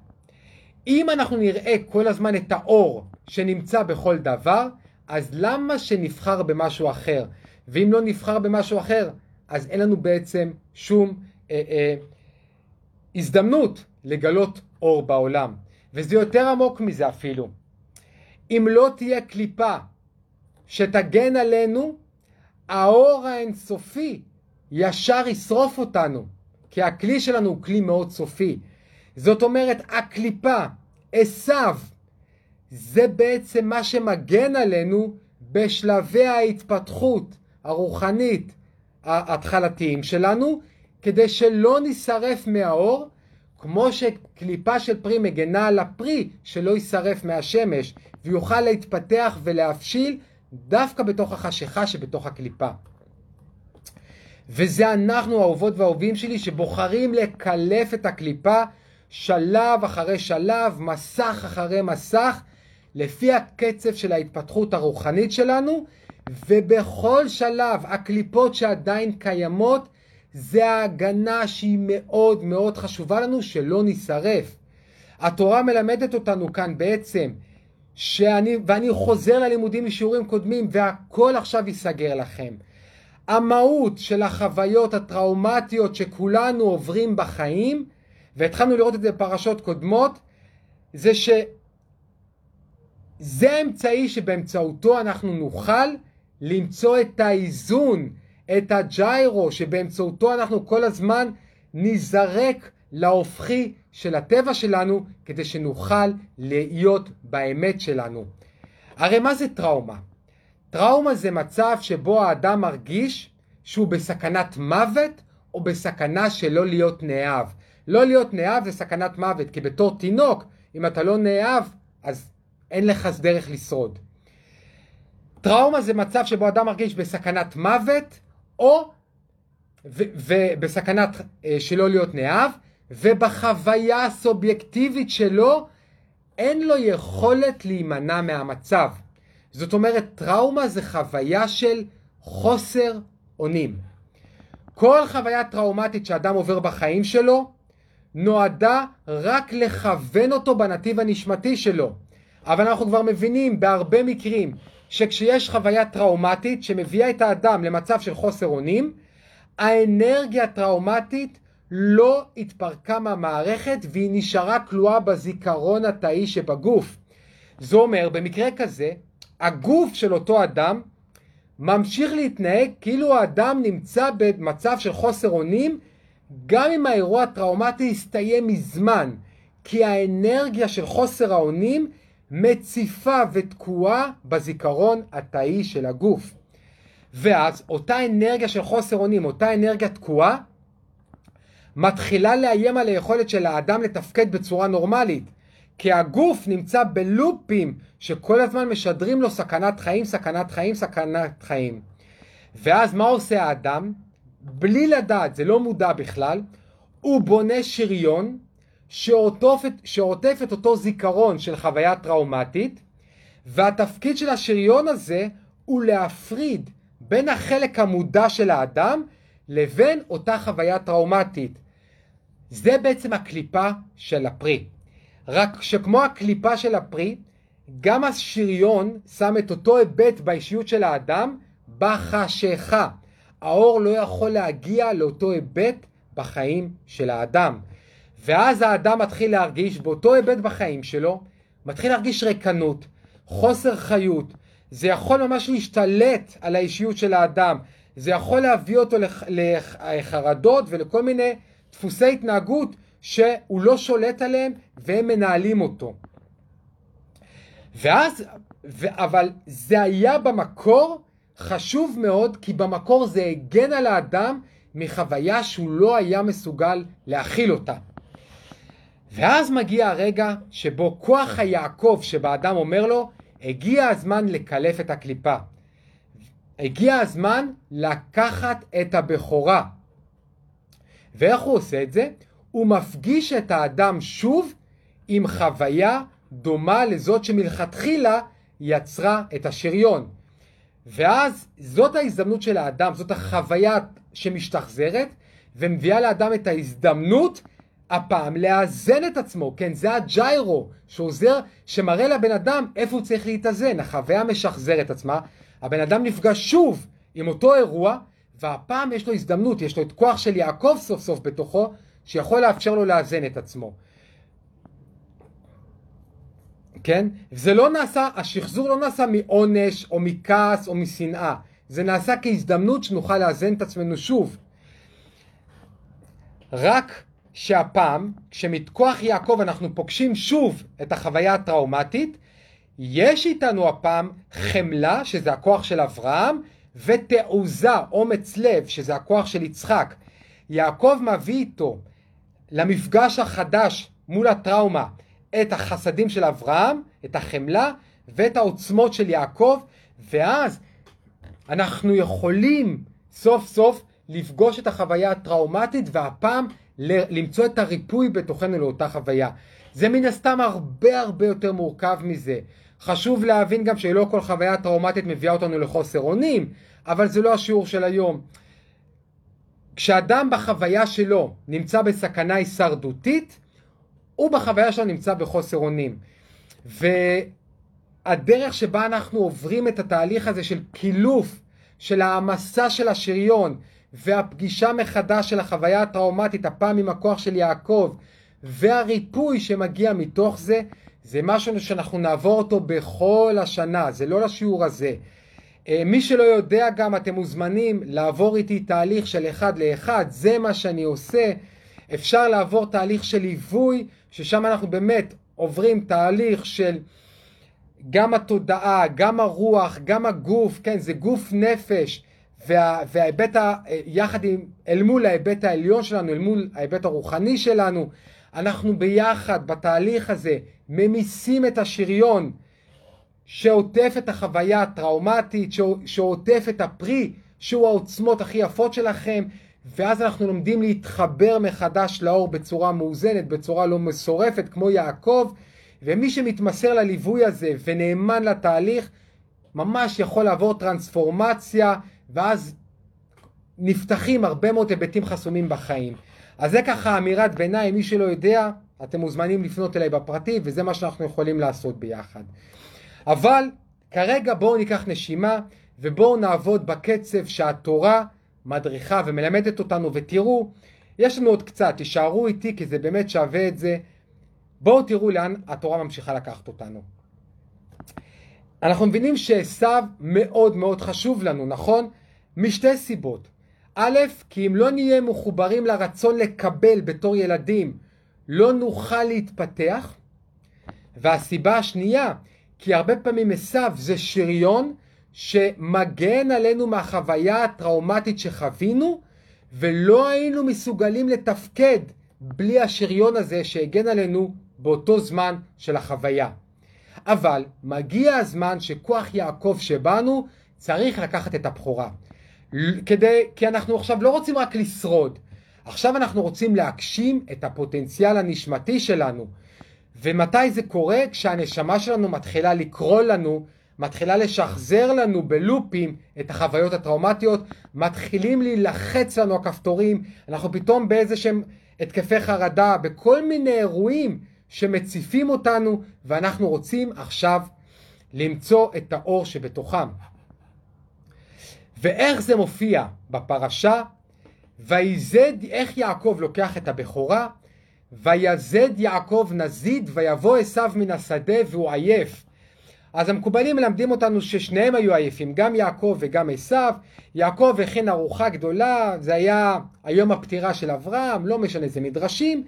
אם אנחנו נראה כל הזמן את האור שנמצא בכל דבר, אז למה שנבחר במשהו אחר? ואם לא נבחר במשהו אחר, אז אין לנו בעצם שום אה, אה, הזדמנות לגלות אור בעולם. וזה יותר עמוק מזה אפילו. אם לא תהיה קליפה שתגן עלינו, האור האינסופי ישר ישרוף אותנו, כי הכלי שלנו הוא כלי מאוד סופי. זאת אומרת, הקליפה, עשיו, זה בעצם מה שמגן עלינו בשלבי ההתפתחות הרוחנית ההתחלתיים שלנו, כדי שלא נישרף מהאור, כמו שקליפה של פרי מגנה על הפרי שלא יישרף מהשמש ויוכל להתפתח ולהבשיל דווקא בתוך החשיכה שבתוך הקליפה. וזה אנחנו האהובות והאהובים שלי שבוחרים לקלף את הקליפה שלב אחרי שלב, מסך אחרי מסך, לפי הקצב של ההתפתחות הרוחנית שלנו, ובכל שלב הקליפות שעדיין קיימות זה ההגנה שהיא מאוד מאוד חשובה לנו שלא נשרף. התורה מלמדת אותנו כאן בעצם שאני, ואני חוזר ללימודים משיעורים קודמים והכל עכשיו ייסגר לכם. המהות של החוויות הטראומטיות שכולנו עוברים בחיים, והתחלנו לראות את זה בפרשות קודמות, זה שזה האמצעי שבאמצעותו אנחנו נוכל למצוא את האיזון, את הג'יירו, שבאמצעותו אנחנו כל הזמן ניזרק להופכי של הטבע שלנו כדי שנוכל להיות באמת שלנו. הרי מה זה טראומה? טראומה זה מצב שבו האדם מרגיש שהוא בסכנת מוות או בסכנה שלא להיות נאהב. לא להיות נאהב זה סכנת מוות, כי בתור תינוק, אם אתה לא נאהב, אז אין לך דרך לשרוד. טראומה זה מצב שבו אדם מרגיש בסכנת מוות או ובסכנת אה, שלא להיות נאהב, ובחוויה הסובייקטיבית שלו אין לו יכולת להימנע מהמצב. זאת אומרת, טראומה זה חוויה של חוסר אונים. כל חוויה טראומטית שאדם עובר בחיים שלו נועדה רק לכוון אותו בנתיב הנשמתי שלו. אבל אנחנו כבר מבינים בהרבה מקרים שכשיש חוויה טראומטית שמביאה את האדם למצב של חוסר אונים, האנרגיה הטראומטית לא התפרקה מהמערכת והיא נשארה כלואה בזיכרון התאי שבגוף. זה אומר, במקרה כזה, הגוף של אותו אדם ממשיך להתנהג כאילו האדם נמצא במצב של חוסר אונים גם אם האירוע הטראומטי הסתיים מזמן, כי האנרגיה של חוסר האונים מציפה ותקועה בזיכרון התאי של הגוף. ואז אותה אנרגיה של חוסר אונים, אותה אנרגיה תקועה, מתחילה לאיים על היכולת של האדם לתפקד בצורה נורמלית. כי הגוף נמצא בלופים שכל הזמן משדרים לו סכנת חיים, סכנת חיים, סכנת חיים. ואז מה עושה האדם? בלי לדעת, זה לא מודע בכלל, הוא בונה שריון שעוטף את אותו זיכרון של חוויה טראומטית, והתפקיד של השריון הזה הוא להפריד בין החלק המודע של האדם לבין אותה חוויה טראומטית. זה בעצם הקליפה של הפרי. רק שכמו הקליפה של הפרי, גם השריון שם את אותו היבט באישיות של האדם בחשיכה. האור לא יכול להגיע לאותו היבט בחיים של האדם. ואז האדם מתחיל להרגיש באותו היבט בחיים שלו, מתחיל להרגיש ריקנות, חוסר חיות. זה יכול ממש להשתלט על האישיות של האדם. זה יכול להביא אותו לחרדות ולכל מיני דפוסי התנהגות שהוא לא שולט עליהם והם מנהלים אותו. ואז, ו, אבל זה היה במקור חשוב מאוד, כי במקור זה הגן על האדם מחוויה שהוא לא היה מסוגל להכיל אותה. ואז מגיע הרגע שבו כוח היעקב שבאדם אומר לו, הגיע הזמן לקלף את הקליפה. הגיע הזמן לקחת את הבכורה. ואיך הוא עושה את זה? הוא מפגיש את האדם שוב עם חוויה דומה לזאת שמלכתחילה יצרה את השריון. ואז זאת ההזדמנות של האדם, זאת החוויה שמשתחזרת ומביאה לאדם את ההזדמנות הפעם לאזן את עצמו, כן, זה הג'יירו שעוזר, שמראה לבן אדם איפה הוא צריך להתאזן, החוויה משחזרת עצמה, הבן אדם נפגש שוב עם אותו אירוע, והפעם יש לו הזדמנות, יש לו את כוח של יעקב סוף סוף בתוכו, שיכול לאפשר לו לאזן את עצמו. כן? זה לא נעשה, השחזור לא נעשה מעונש או מכעס או משנאה. זה נעשה כהזדמנות שנוכל לאזן את עצמנו שוב. רק שהפעם, כשמתכוח יעקב אנחנו פוגשים שוב את החוויה הטראומטית, יש איתנו הפעם חמלה, שזה הכוח של אברהם, ותעוזה, אומץ לב, שזה הכוח של יצחק. יעקב מביא איתו למפגש החדש מול הטראומה את החסדים של אברהם, את החמלה ואת העוצמות של יעקב, ואז אנחנו יכולים סוף סוף לפגוש את החוויה הטראומטית והפעם למצוא את הריפוי בתוכנו לאותה חוויה. זה מן הסתם הרבה הרבה יותר מורכב מזה. חשוב להבין גם שלא כל חוויה טראומטית מביאה אותנו לחוסר אונים, אבל זה לא השיעור של היום. כשאדם בחוויה שלו נמצא בסכנה הישרדותית, הוא בחוויה שלו נמצא בחוסר אונים. והדרך שבה אנחנו עוברים את התהליך הזה של קילוף, של העמסה של השריון, והפגישה מחדש של החוויה הטראומטית, הפעם עם הכוח של יעקב, והריפוי שמגיע מתוך זה, זה משהו שאנחנו נעבור אותו בכל השנה, זה לא לשיעור הזה. אה, מי שלא יודע גם, אתם מוזמנים לעבור איתי תהליך של אחד לאחד, זה מה שאני עושה. אפשר לעבור תהליך של ליווי, ששם אנחנו באמת עוברים תהליך של גם התודעה, גם הרוח, גם הגוף, כן, זה גוף נפש, וה, וההיבט, ה, יחד עם, אל מול ההיבט העליון שלנו, אל מול ההיבט הרוחני שלנו, אנחנו ביחד בתהליך הזה ממיסים את השריון שעוטף את החוויה הטראומטית, שעוטף את הפרי, שהוא העוצמות הכי יפות שלכם, ואז אנחנו לומדים להתחבר מחדש לאור בצורה מאוזנת, בצורה לא מסורפת, כמו יעקב, ומי שמתמסר לליווי הזה ונאמן לתהליך, ממש יכול לעבור טרנספורמציה, ואז נפתחים הרבה מאוד היבטים חסומים בחיים. אז זה ככה אמירת ביניים, מי שלא יודע, אתם מוזמנים לפנות אליי בפרטי, וזה מה שאנחנו יכולים לעשות ביחד. אבל כרגע בואו ניקח נשימה, ובואו נעבוד בקצב שהתורה מדריכה ומלמדת אותנו, ותראו, יש לנו עוד קצת, תישארו איתי כי זה באמת שווה את זה. בואו תראו לאן התורה ממשיכה לקחת אותנו. אנחנו מבינים שעשו מאוד מאוד חשוב לנו, נכון? משתי סיבות. א', כי אם לא נהיה מחוברים לרצון לקבל בתור ילדים, לא נוכל להתפתח. והסיבה השנייה, כי הרבה פעמים עשיו זה שריון שמגן עלינו מהחוויה הטראומטית שחווינו, ולא היינו מסוגלים לתפקד בלי השריון הזה שהגן עלינו באותו זמן של החוויה. אבל מגיע הזמן שכוח יעקב שבנו צריך לקחת את הבכורה. כדי, כי אנחנו עכשיו לא רוצים רק לשרוד, עכשיו אנחנו רוצים להגשים את הפוטנציאל הנשמתי שלנו. ומתי זה קורה? כשהנשמה שלנו מתחילה לקרוא לנו, מתחילה לשחזר לנו בלופים את החוויות הטראומטיות, מתחילים להילחץ לנו הכפתורים, אנחנו פתאום באיזה שהם התקפי חרדה, בכל מיני אירועים שמציפים אותנו, ואנחנו רוצים עכשיו למצוא את האור שבתוכם. ואיך זה מופיע בפרשה? ויזד, איך יעקב לוקח את הבכורה? ויזד יעקב נזיד ויבוא עשיו מן השדה והוא עייף. אז המקובלים מלמדים אותנו ששניהם היו עייפים, גם יעקב וגם עשיו. יעקב הכין ארוחה גדולה, זה היה היום הפטירה של אברהם, לא משנה, זה מדרשים.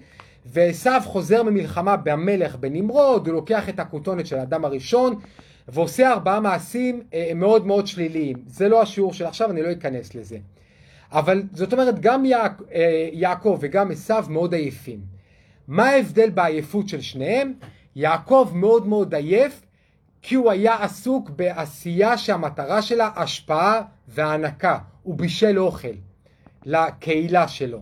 ועשיו חוזר ממלחמה במלך בנמרוד, הוא לוקח את הכותונת של האדם הראשון ועושה ארבעה מעשים אה, מאוד מאוד שליליים. זה לא השיעור של עכשיו, אני לא אכנס לזה. אבל זאת אומרת, גם אה, יעקב וגם עשיו מאוד עייפים. מה ההבדל בעייפות של שניהם? יעקב מאוד מאוד עייף, כי הוא היה עסוק בעשייה שהמטרה שלה השפעה והענקה. הוא בישל אוכל לקהילה שלו.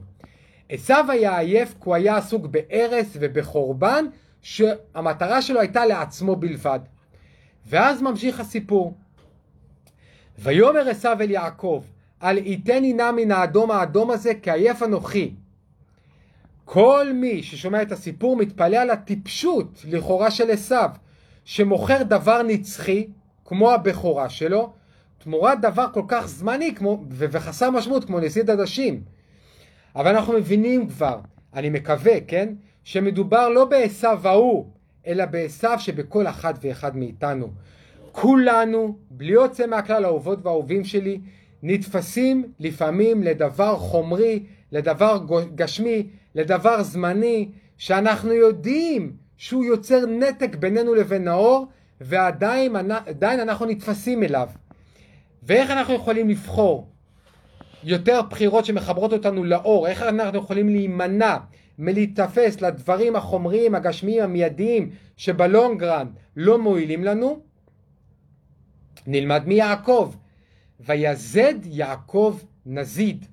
עשיו היה עייף כי הוא היה עסוק בהרס ובחורבן שהמטרה שלו הייתה לעצמו בלבד. ואז ממשיך הסיפור. ויאמר עשיו אל יעקב אל יתני נא מן האדום האדום הזה כי עייף אנוכי. כל מי ששומע את הסיפור מתפלא על הטיפשות לכאורה של עשיו שמוכר דבר נצחי כמו הבכורה שלו תמורת דבר כל כך זמני כמו, וחסר משמעות כמו נשיא דדשים. אבל אנחנו מבינים כבר, אני מקווה, כן, שמדובר לא בעשיו ההוא, אלא בעשיו שבכל אחד ואחד מאיתנו. כולנו, בלי יוצא מהכלל האהובות והאהובים שלי, נתפסים לפעמים לדבר חומרי, לדבר גשמי, לדבר זמני, שאנחנו יודעים שהוא יוצר נתק בינינו לבין האור, ועדיין אנחנו נתפסים אליו. ואיך אנחנו יכולים לבחור יותר בחירות שמחברות אותנו לאור, איך אנחנו יכולים להימנע מלהיתפס לדברים החומריים, הגשמיים, המיידיים, שבלונגרן לא מועילים לנו? נלמד מיעקב. ויזד יעקב נזיד.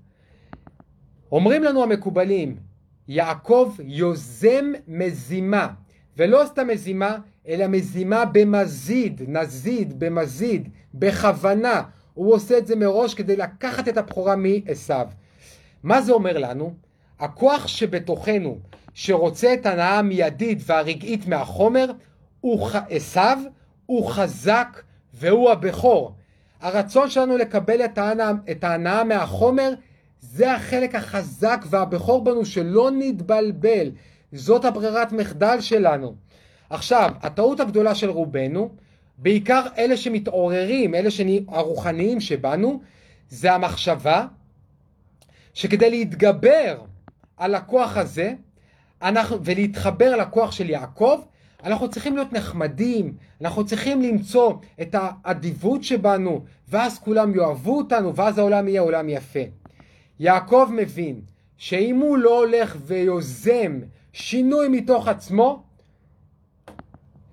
אומרים לנו המקובלים, יעקב יוזם מזימה, ולא סתם מזימה, אלא מזימה במזיד, נזיד, במזיד, בכוונה. הוא עושה את זה מראש כדי לקחת את הבכורה מעשיו. מה זה אומר לנו? הכוח שבתוכנו, שרוצה את ההנאה המיידית והרגעית מהחומר, הוא עשיו, הוא חזק והוא הבכור. הרצון שלנו לקבל את ההנאה, את ההנאה מהחומר, זה החלק החזק והבכור בנו, שלא נתבלבל. זאת הברירת מחדל שלנו. עכשיו, הטעות הגדולה של רובנו, בעיקר אלה שמתעוררים, אלה הרוחניים שבנו, זה המחשבה שכדי להתגבר על הכוח הזה אנחנו, ולהתחבר לכוח של יעקב, אנחנו צריכים להיות נחמדים, אנחנו צריכים למצוא את האדיבות שבנו, ואז כולם יאהבו אותנו, ואז העולם יהיה עולם יפה. יעקב מבין שאם הוא לא הולך ויוזם שינוי מתוך עצמו,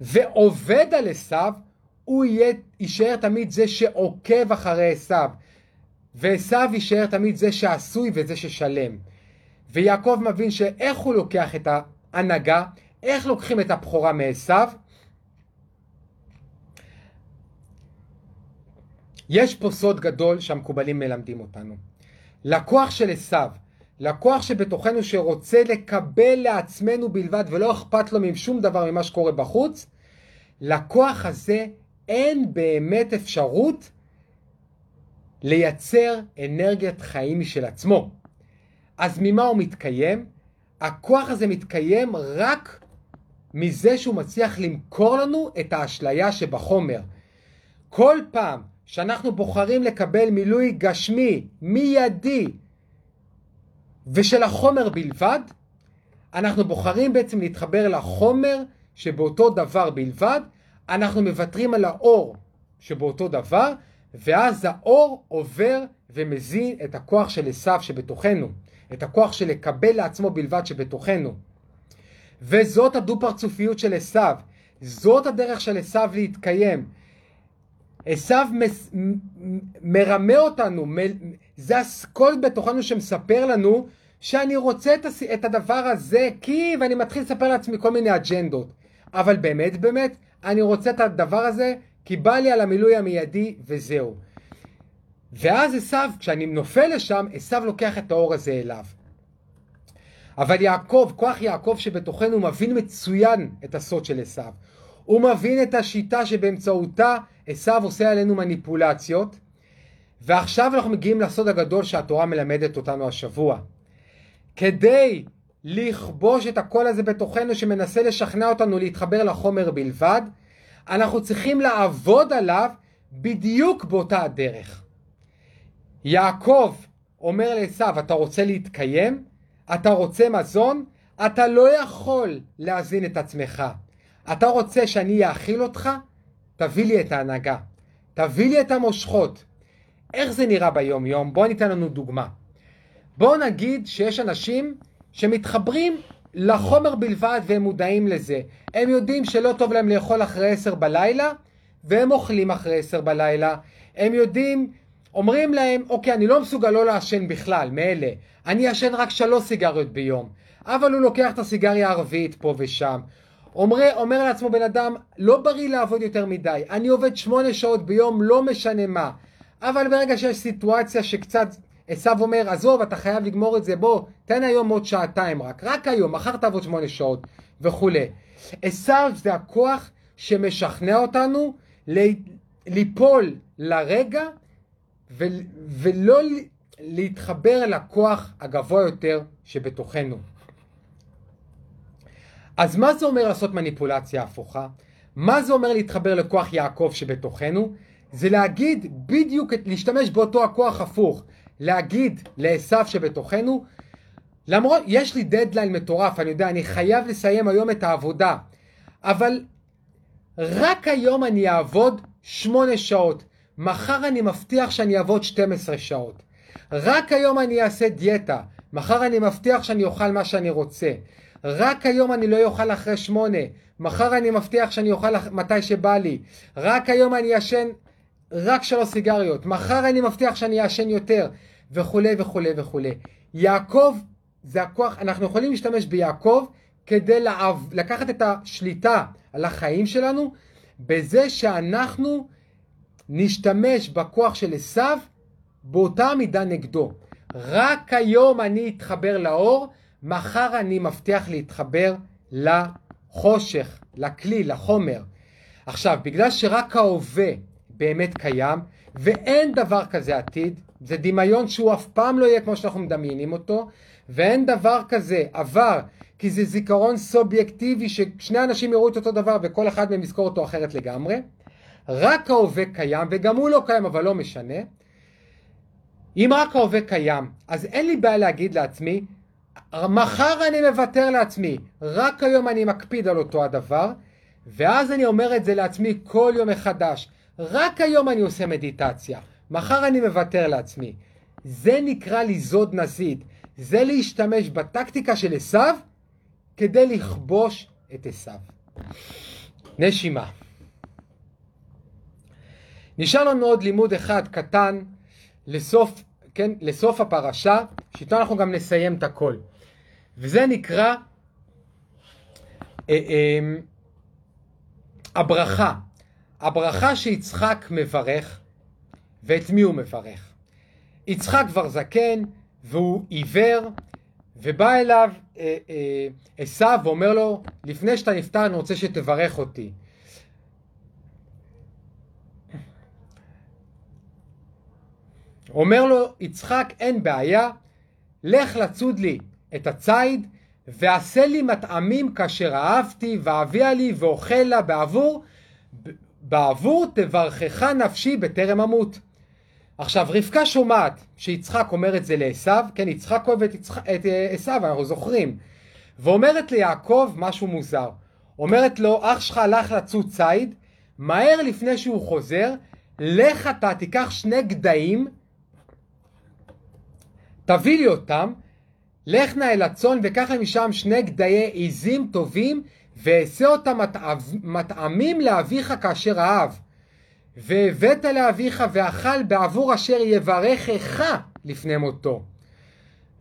ועובד על עשיו, הוא יהיה, יישאר תמיד זה שעוקב אחרי עשיו, ועשיו יישאר תמיד זה שעשוי וזה ששלם. ויעקב מבין שאיך הוא לוקח את ההנהגה, איך לוקחים את הבכורה מעשיו? יש פה סוד גדול שהמקובלים מלמדים אותנו. לקוח של עשיו, לקוח שבתוכנו שרוצה לקבל לעצמנו בלבד ולא אכפת לו משום דבר ממה שקורה בחוץ, לכוח הזה אין באמת אפשרות לייצר אנרגיית חיים משל עצמו. אז ממה הוא מתקיים? הכוח הזה מתקיים רק מזה שהוא מצליח למכור לנו את האשליה שבחומר. כל פעם שאנחנו בוחרים לקבל מילוי גשמי, מיידי, ושל החומר בלבד, אנחנו בוחרים בעצם להתחבר לחומר שבאותו דבר בלבד, אנחנו מוותרים על האור שבאותו דבר, ואז האור עובר ומזין את הכוח של עשיו שבתוכנו, את הכוח של לקבל לעצמו בלבד שבתוכנו. וזאת הדו-פרצופיות של עשיו, זאת הדרך של עשיו להתקיים. עשיו מרמה אותנו, מ, זה הקול בתוכנו שמספר לנו שאני רוצה את, הס, את הדבר הזה כי, ואני מתחיל לספר לעצמי כל מיני אג'נדות. אבל באמת באמת, אני רוצה את הדבר הזה כי בא לי על המילוי המיידי וזהו. ואז עשיו, כשאני נופל לשם, עשיו לוקח את האור הזה אליו. אבל יעקב, כוח יעקב שבתוכנו מבין מצוין את הסוד של עשיו. הוא מבין את השיטה שבאמצעותה עשיו עושה עלינו מניפולציות. ועכשיו אנחנו מגיעים לסוד הגדול שהתורה מלמדת אותנו השבוע. כדי לכבוש את הקול הזה בתוכנו שמנסה לשכנע אותנו להתחבר לחומר בלבד, אנחנו צריכים לעבוד עליו בדיוק באותה הדרך. יעקב אומר לעשו, אתה רוצה להתקיים? אתה רוצה מזון? אתה לא יכול להזין את עצמך. אתה רוצה שאני אאכיל אותך? תביא לי את ההנהגה. תביא לי את המושכות. איך זה נראה ביום יום? בוא ניתן לנו דוגמה. בואו נגיד שיש אנשים שמתחברים לחומר בלבד והם מודעים לזה. הם יודעים שלא טוב להם לאכול אחרי עשר בלילה והם אוכלים אחרי עשר בלילה. הם יודעים, אומרים להם, אוקיי, אני לא מסוגל לא לעשן בכלל, מאלה. אני אעשן רק שלוש סיגריות ביום. אבל הוא לוקח את הסיגריה הערבית פה ושם. אומר, אומר לעצמו בן אדם, לא בריא לעבוד יותר מדי. אני עובד שמונה שעות ביום, לא משנה מה. אבל ברגע שיש סיטואציה שקצת עשו אומר, עזוב, אתה חייב לגמור את זה, בוא, תן היום עוד שעתיים רק, רק היום, מחר תעבוד שמונה שעות, וכולי. עשו זה הכוח שמשכנע אותנו ליפול לרגע ו, ולא להתחבר לכוח הגבוה יותר שבתוכנו. אז מה זה אומר לעשות מניפולציה הפוכה? מה זה אומר להתחבר לכוח יעקב שבתוכנו? זה להגיד בדיוק, להשתמש באותו הכוח הפוך. להגיד לעשו שבתוכנו, למרות, יש לי דדליין מטורף, אני יודע, אני חייב לסיים היום את העבודה, אבל רק היום אני אעבוד שמונה שעות, מחר אני מבטיח שאני אעבוד 12 שעות. רק היום אני אעשה דיאטה, מחר אני מבטיח שאני אוכל מה שאני רוצה. רק היום אני לא אוכל אחרי שמונה, מחר אני מבטיח שאני אוכל מתי שבא לי. רק היום אני אעשן רק שלוש סיגריות, מחר אני מבטיח שאני אעשן יותר. וכולי וכולי וכולי. יעקב זה הכוח, אנחנו יכולים להשתמש ביעקב כדי לעב, לקחת את השליטה על החיים שלנו בזה שאנחנו נשתמש בכוח של עשיו באותה מידה נגדו. רק היום אני אתחבר לאור, מחר אני מבטיח להתחבר לחושך, לכלי, לחומר. עכשיו, בגלל שרק ההווה באמת קיים, ואין דבר כזה עתיד, זה דמיון שהוא אף פעם לא יהיה כמו שאנחנו מדמיינים אותו, ואין דבר כזה עבר, כי זה זיכרון סובייקטיבי ששני אנשים יראו את אותו דבר וכל אחד מהם יזכור אותו אחרת לגמרי. רק ההווה קיים, וגם הוא לא קיים אבל לא משנה. אם רק ההווה קיים, אז אין לי בעיה להגיד לעצמי, מחר אני מוותר לעצמי, רק היום אני מקפיד על אותו הדבר, ואז אני אומר את זה לעצמי כל יום מחדש. רק היום אני עושה מדיטציה. מחר אני מוותר לעצמי. זה נקרא לזוד נזיד. זה להשתמש בטקטיקה של עשיו כדי לכבוש את עשיו. נשימה. נשאר לנו עוד לימוד אחד קטן לסוף, כן, לסוף הפרשה, שאיתו אנחנו גם נסיים את הכל. וזה נקרא אה, אה, הברכה. הברכה שיצחק מברך ואת מי הוא מברך. יצחק כבר זקן והוא עיוור ובא אליו אה, אה, עשו אה, ואומר לו לפני שאתה נפטר אני רוצה שתברך אותי. אומר לו יצחק אין בעיה לך לצוד לי את הציד ועשה לי מטעמים כאשר אהבתי ואביה לי ואוכל לה בעבור בעבור תברכך נפשי בטרם אמות. עכשיו רבקה שומעת שיצחק אומר את זה לעשו, כן יצחק אוהב את, יצח... את אה, עשו, אנחנו זוכרים, ואומרת ליעקב משהו מוזר. אומרת לו, אח שלך הלך לצוד ציד, מהר לפני שהוא חוזר, לך אתה תיקח שני גדיים, תביא לי אותם, לך נא אל הצאן וקח משם שני גדיי עיזים טובים ואעשה אותם מטעמים לאביך כאשר אהב. והבאת לאביך ואכל בעבור אשר יברכך לפני מותו.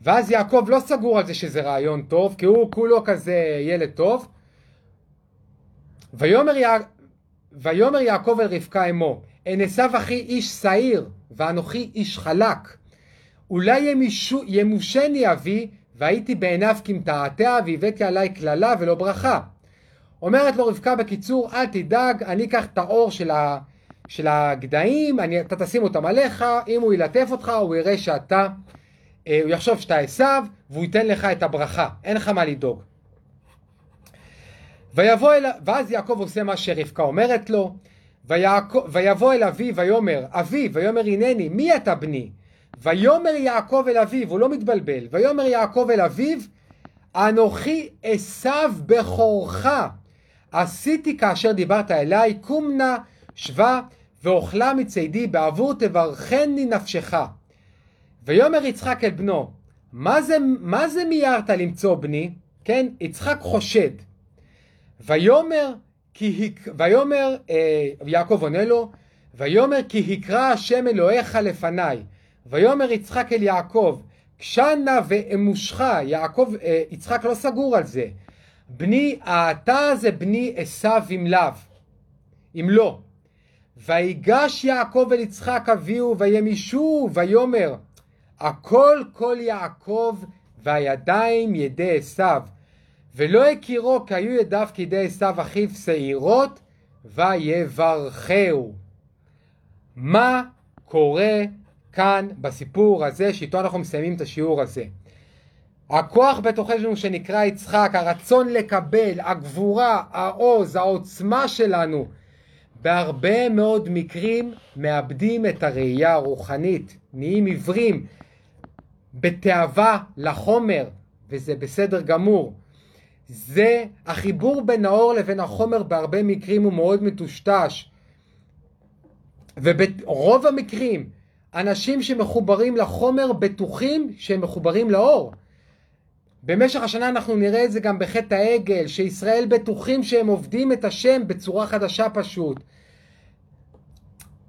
ואז יעקב לא סגור על זה שזה רעיון טוב, כי הוא כולו כזה ילד טוב. ויאמר, יע... ויאמר יעקב אל רבקה אמו, אין עשיו אחי איש שעיר, ואנוכי איש חלק. אולי ימישו, ימושני אבי, והייתי בעיניו כמתעתע, והבאתי עלי קללה ולא ברכה. אומרת לו רבקה בקיצור, אל תדאג, אני אקח את האור של, ה, של הגדיים, אני, אתה תשים אותם עליך, אם הוא ילטף אותך, הוא יראה שאתה, אה, הוא יחשוב שאתה עשיו, והוא ייתן לך את הברכה, אין לך מה לדאוג. ויבוא אל, ואז יעקב עושה מה שרבקה אומרת לו, ויעקב, ויבוא אל אבי ויאמר, אבי, ויאמר הנני, מי אתה בני? ויאמר יעקב אל אביו, הוא לא מתבלבל, ויאמר יעקב אל אביו, אנוכי עשיו בכורך, עשיתי כאשר דיברת אליי, קום נא שבה ואוכלה מצידי בעבור תברכני נפשך. ויאמר יצחק אל בנו, מה זה, מה זה מיהרת למצוא בני? כן, יצחק חושד. ויאמר, כי, ויאמר אה, יעקב עונה לו, ויאמר כי הקרא השם אלוהיך לפניי. ויאמר יצחק אל יעקב, קשנה ואמושך, יעקב, אה, יצחק לא סגור על זה. בני, אתה זה בני עשיו אם לאו, אם לא. ויגש יעקב אל יצחק אביהו וימישו ויאמר הכל כל יעקב והידיים ידי עשיו ולא הכירו כי היו ידיו כידי עשיו אחיו שעירות ויברכהו. מה קורה כאן בסיפור הזה שאיתו אנחנו מסיימים את השיעור הזה? הכוח בתוכנו שנקרא יצחק, הרצון לקבל, הגבורה, העוז, העוצמה שלנו, בהרבה מאוד מקרים מאבדים את הראייה הרוחנית, נהיים עיוורים בתאווה לחומר, וזה בסדר גמור. זה החיבור בין האור לבין החומר בהרבה מקרים הוא מאוד מטושטש. וברוב המקרים אנשים שמחוברים לחומר בטוחים שהם מחוברים לאור. במשך השנה אנחנו נראה את זה גם בחטא העגל, שישראל בטוחים שהם עובדים את השם בצורה חדשה פשוט.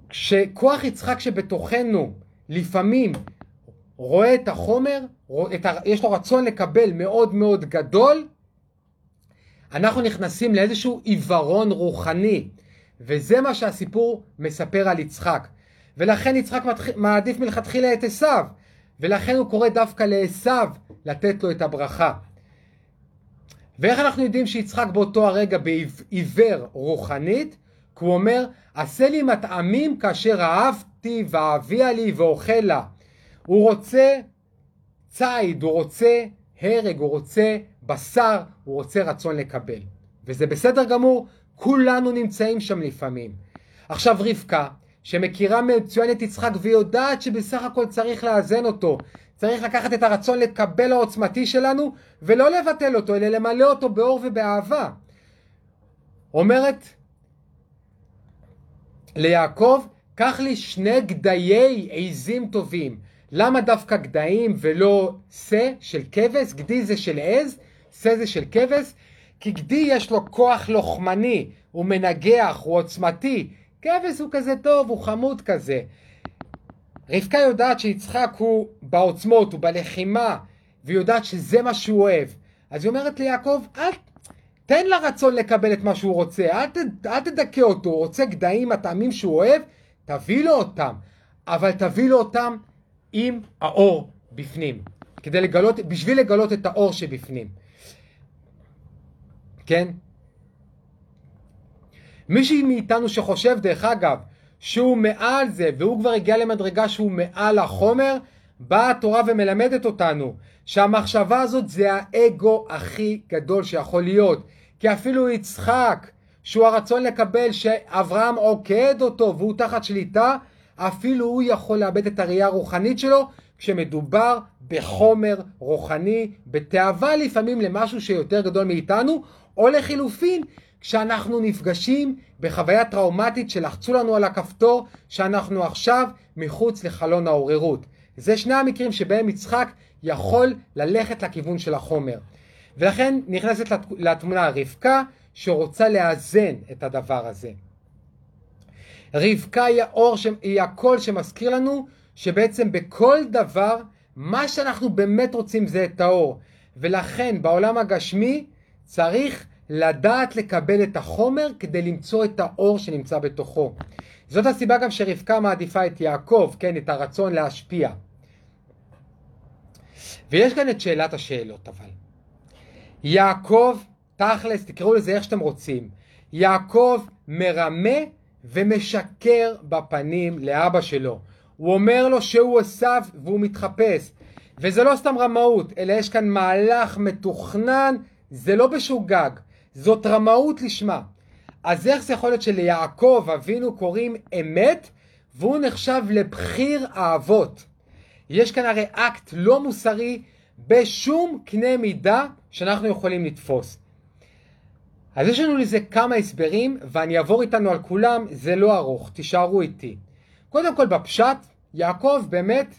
כשכוח יצחק שבתוכנו לפעמים רואה את החומר. יש לו רצון לקבל מאוד מאוד גדול, אנחנו נכנסים לאיזשהו עיוורון רוחני, וזה מה שהסיפור מספר על יצחק. ולכן יצחק מעדיף מלכתחילה את עשיו, ולכן הוא קורא דווקא לעשיו לתת לו את הברכה. ואיך אנחנו יודעים שיצחק באותו הרגע בעיוור רוחנית? כי הוא אומר, עשה לי מטעמים כאשר אהבתי ואביה לי ואוכלה. הוא רוצה ציד, הוא רוצה הרג, הוא רוצה בשר, הוא רוצה רצון לקבל. וזה בסדר גמור, כולנו נמצאים שם לפעמים. עכשיו רבקה, שמכירה מצוין את יצחק ויודעת שבסך הכל צריך לאזן אותו. צריך לקחת את הרצון לקבל העוצמתי שלנו ולא לבטל אותו, אלא למלא אותו באור ובאהבה. אומרת ליעקב, קח לי שני גדיי עיזים טובים. למה דווקא גדיים ולא שא של כבש? גדי זה של עז, שא זה של כבש. כי גדי יש לו כוח לוחמני, הוא מנגח, הוא עוצמתי. כבש הוא כזה טוב, הוא חמוד כזה. רבקה יודעת שיצחק הוא בעוצמות, הוא בלחימה, והיא יודעת שזה מה שהוא אוהב. אז היא אומרת ליעקב, אל, תן לה רצון לקבל את מה שהוא רוצה, אל, ת, אל תדכא אותו, הוא רוצה גדיים, הטעמים שהוא אוהב, תביא לו אותם, אבל תביא לו אותם עם האור בפנים, כדי לגלות, בשביל לגלות את האור שבפנים. כן? מישהי מאיתנו שחושב, דרך אגב, שהוא מעל זה, והוא כבר הגיע למדרגה שהוא מעל החומר, באה התורה ומלמדת אותנו שהמחשבה הזאת זה האגו הכי גדול שיכול להיות. כי אפילו יצחק, שהוא הרצון לקבל שאברהם עוקד אותו והוא תחת שליטה, אפילו הוא יכול לאבד את הראייה הרוחנית שלו כשמדובר בחומר רוחני, בתאווה לפעמים למשהו שיותר גדול מאיתנו, או לחילופין, כשאנחנו נפגשים בחוויה טראומטית שלחצו לנו על הכפתור, שאנחנו עכשיו מחוץ לחלון העוררות. זה שני המקרים שבהם יצחק יכול ללכת לכיוון של החומר. ולכן נכנסת לתמונה רבקה שרוצה לאזן את הדבר הזה. רבקה היא האור, היא הקול שמזכיר לנו שבעצם בכל דבר מה שאנחנו באמת רוצים זה את האור. ולכן בעולם הגשמי צריך לדעת לקבל את החומר כדי למצוא את האור שנמצא בתוכו. זאת הסיבה גם שרבקה מעדיפה את יעקב, כן, את הרצון להשפיע. ויש כאן את שאלת השאלות אבל. יעקב, תכלס, תקראו לזה איך שאתם רוצים, יעקב מרמה ומשקר בפנים לאבא שלו. הוא אומר לו שהוא עשיו והוא מתחפש. וזה לא סתם רמאות, אלא יש כאן מהלך מתוכנן, זה לא בשוגג, זאת רמאות לשמה. אז איך זה יכול להיות שליעקב אבינו קוראים אמת, והוא נחשב לבחיר האבות? יש כאן הרי אקט לא מוסרי בשום קנה מידה שאנחנו יכולים לתפוס. אז יש לנו לזה כמה הסברים, ואני אעבור איתנו על כולם, זה לא ארוך, תישארו איתי. קודם כל בפשט, יעקב באמת,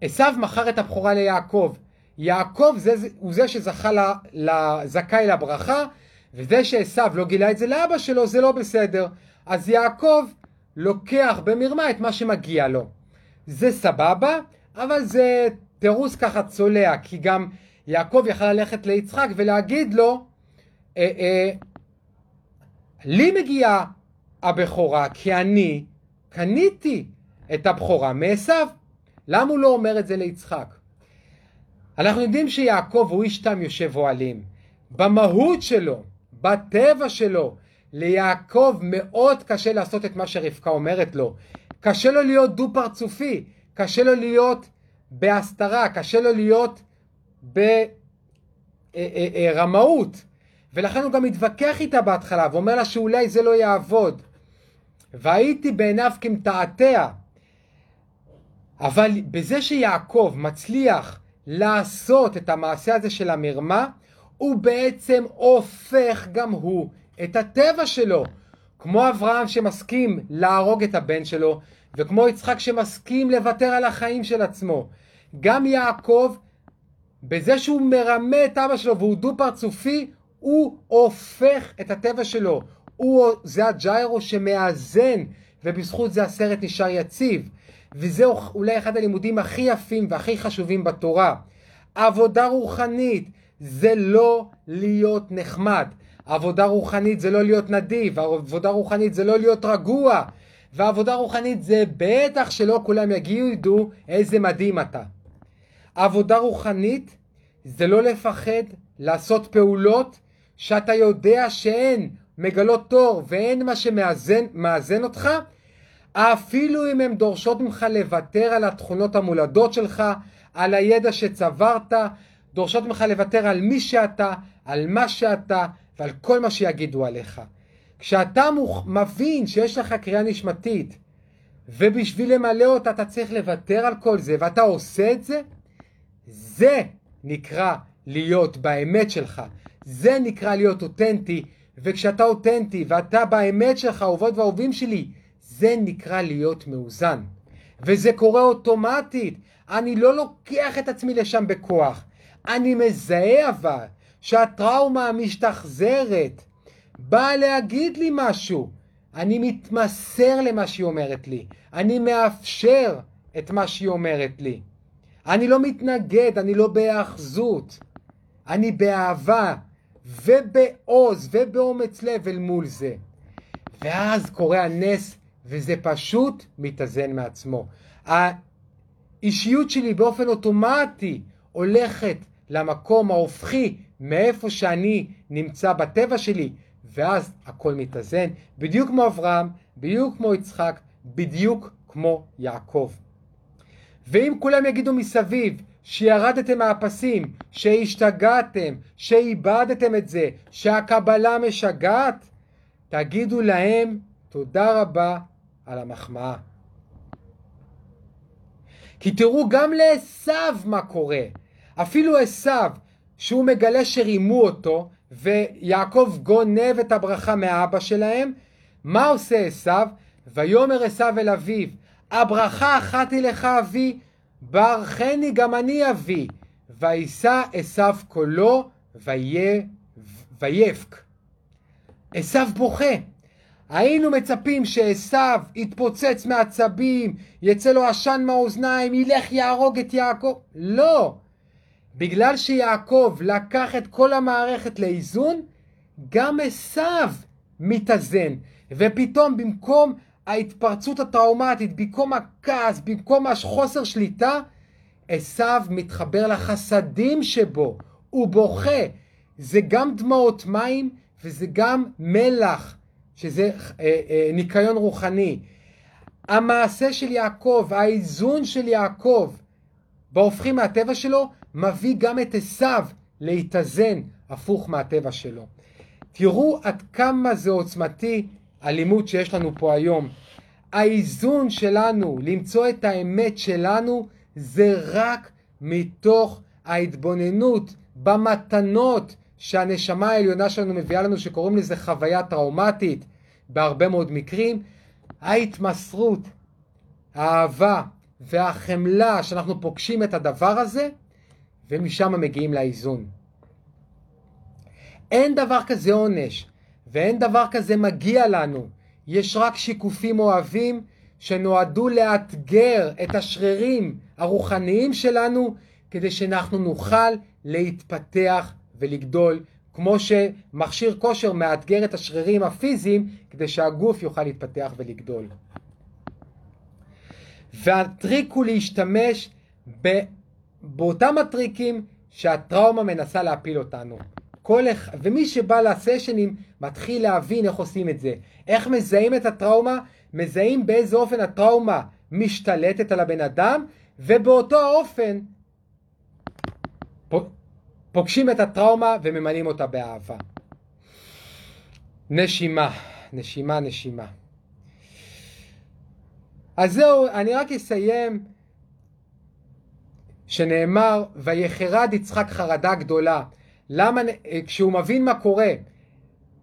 עשיו אה, אה, מכר את הבכורה ליעקב. יעקב זה, הוא זה שזכה לזכאי לברכה, וזה שעשיו לא גילה את זה לאבא שלו, זה לא בסדר. אז יעקב לוקח במרמה את מה שמגיע לו. זה סבבה, אבל זה תירוץ ככה צולע, כי גם יעקב יכל ללכת ליצחק ולהגיד לו, אה, אה, לי מגיעה הבכורה כי אני קניתי את הבכורה מעשיו. למה הוא לא אומר את זה ליצחק? אנחנו יודעים שיעקב הוא איש תם יושב אוהלים. במהות שלו, בטבע שלו, ליעקב מאוד קשה לעשות את מה שרבקה אומרת לו. קשה לו להיות דו-פרצופי, קשה לו להיות בהסתרה, קשה לו להיות ברמאות. ולכן הוא גם מתווכח איתה בהתחלה, ואומר לה שאולי זה לא יעבוד. והייתי בעיניו כמתעתע. אבל בזה שיעקב מצליח לעשות את המעשה הזה של המרמה, הוא בעצם הופך גם הוא את הטבע שלו. כמו אברהם שמסכים להרוג את הבן שלו, וכמו יצחק שמסכים לוותר על החיים של עצמו. גם יעקב, בזה שהוא מרמה את אבא שלו והוא דו פרצופי, הוא הופך את הטבע שלו. הוא, זה הג'יירו שמאזן, ובזכות זה הסרט נשאר יציב. וזה אולי אחד הלימודים הכי יפים והכי חשובים בתורה. עבודה רוחנית זה לא להיות נחמד. עבודה רוחנית זה לא להיות נדיב, עבודה רוחנית זה לא להיות רגוע, ועבודה רוחנית זה בטח שלא כולם יגידו איזה מדהים אתה. עבודה רוחנית זה לא לפחד לעשות פעולות שאתה יודע שאין מגלות תור ואין מה שמאזן אותך, אפילו אם הן דורשות ממך לוותר על התכונות המולדות שלך, על הידע שצברת, דורשות ממך לוותר על מי שאתה, על מה שאתה ועל כל מה שיגידו עליך. כשאתה מבין שיש לך קריאה נשמתית ובשביל למלא אותה אתה צריך לוותר על כל זה ואתה עושה את זה, זה נקרא להיות באמת שלך. זה נקרא להיות אותנטי, וכשאתה אותנטי ואתה באמת שלך, אהובות ואהובים שלי, זה נקרא להיות מאוזן. וזה קורה אוטומטית. אני לא לוקח את עצמי לשם בכוח. אני מזהה אבל שהטראומה המשתחזרת באה להגיד לי משהו. אני מתמסר למה שהיא אומרת לי. אני מאפשר את מה שהיא אומרת לי. אני לא מתנגד, אני לא בהאחזות. אני באהבה ובעוז ובאומץ לב אל מול זה. ואז קורה הנס וזה פשוט מתאזן מעצמו. האישיות שלי באופן אוטומטי הולכת למקום ההופכי מאיפה שאני נמצא בטבע שלי, ואז הכל מתאזן, בדיוק כמו אברהם, בדיוק כמו יצחק, בדיוק כמו יעקב. ואם כולם יגידו מסביב שירדתם מהפסים, שהשתגעתם, שאיבדתם את זה, שהקבלה משגעת, תגידו להם תודה רבה על המחמאה. כי תראו גם לעשו מה קורה. אפילו עשו, שהוא מגלה שרימו אותו, ויעקב גונב את הברכה מאבא שלהם, מה עושה עשו? ויאמר עשו אל אביו, הברכה אחת היא לך אבי, ברכני גם אני אבי. וישא עשו קולו ויבק. עשו בוכה. היינו מצפים שעשו יתפוצץ מעצבים, יצא לו עשן מהאוזניים, ילך יהרוג את יעקב. לא. בגלל שיעקב לקח את כל המערכת לאיזון, גם עשו מתאזן. ופתאום במקום ההתפרצות הטראומטית, במקום הכעס, במקום החוסר שליטה, עשו מתחבר לחסדים שבו, הוא בוכה. זה גם דמעות מים וזה גם מלח, שזה אה, אה, ניקיון רוחני. המעשה של יעקב, האיזון של יעקב בהופכים מהטבע שלו, מביא גם את עשו להתאזן הפוך מהטבע שלו. תראו עד כמה זה עוצמתי הלימוד שיש לנו פה היום. האיזון שלנו, למצוא את האמת שלנו, זה רק מתוך ההתבוננות במתנות שהנשמה העליונה שלנו מביאה לנו, שקוראים לזה חוויה טראומטית בהרבה מאוד מקרים. ההתמסרות, האהבה והחמלה שאנחנו פוגשים את הדבר הזה, ומשם מגיעים לאיזון. אין דבר כזה עונש, ואין דבר כזה מגיע לנו. יש רק שיקופים אוהבים שנועדו לאתגר את השרירים הרוחניים שלנו כדי שאנחנו נוכל להתפתח ולגדול כמו שמכשיר כושר מאתגר את השרירים הפיזיים כדי שהגוף יוכל להתפתח ולגדול. והטריק הוא להשתמש ב... באותם הטריקים שהטראומה מנסה להפיל אותנו. כל אחד, ומי שבא לסשנים מתחיל להבין איך עושים את זה. איך מזהים את הטראומה? מזהים באיזה אופן הטראומה משתלטת על הבן אדם, ובאותו האופן פוגשים את הטראומה וממלאים אותה באהבה. נשימה, נשימה, נשימה. אז זהו, אני רק אסיים שנאמר, ויחרד יצחק חרדה גדולה. למה, כשהוא מבין מה קורה,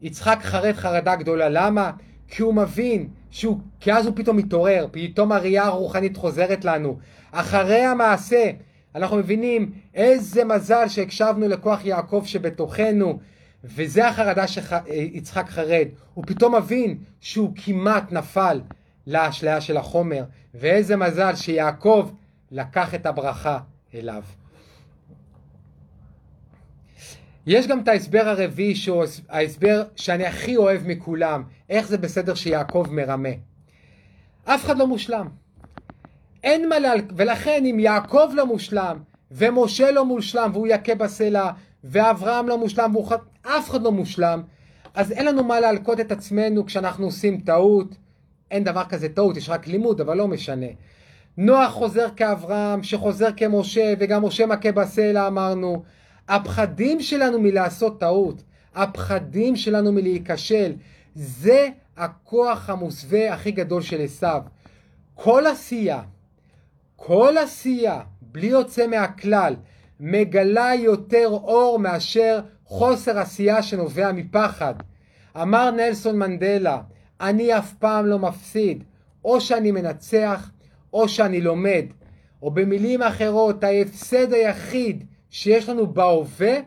יצחק חרד חרדה גדולה. למה? כי הוא מבין שהוא, כי אז הוא פתאום מתעורר, פתאום הראייה הרוחנית חוזרת לנו. אחרי המעשה, אנחנו מבינים איזה מזל שהקשבנו לכוח יעקב שבתוכנו, וזה החרדה שיצחק חרד. הוא פתאום מבין שהוא כמעט נפל לאשליה של החומר, ואיזה מזל שיעקב לקח את הברכה אליו. יש גם את ההסבר הרביעי, שהוא ההסבר שאני הכי אוהב מכולם, איך זה בסדר שיעקב מרמה. אף אחד לא מושלם. אין מה להל... ולכן אם יעקב לא מושלם, ומשה לא מושלם והוא יכה בסלע, ואברהם לא מושלם והוא... אף אחד לא מושלם, אז אין לנו מה להלקות את עצמנו כשאנחנו עושים טעות. אין דבר כזה טעות, יש רק לימוד, אבל לא משנה. נוח חוזר כאברהם, שחוזר כמשה, וגם משה מכה בסלע אמרנו. הפחדים שלנו מלעשות טעות, הפחדים שלנו מלהיכשל, זה הכוח המוסווה הכי גדול של עשיו. כל עשייה, כל עשייה, בלי יוצא מהכלל, מגלה יותר אור מאשר חוסר עשייה שנובע מפחד. אמר נלסון מנדלה, אני אף פעם לא מפסיד, או שאני מנצח, או שאני לומד. או במילים אחרות, ההפסד היחיד שיש לנו בהווה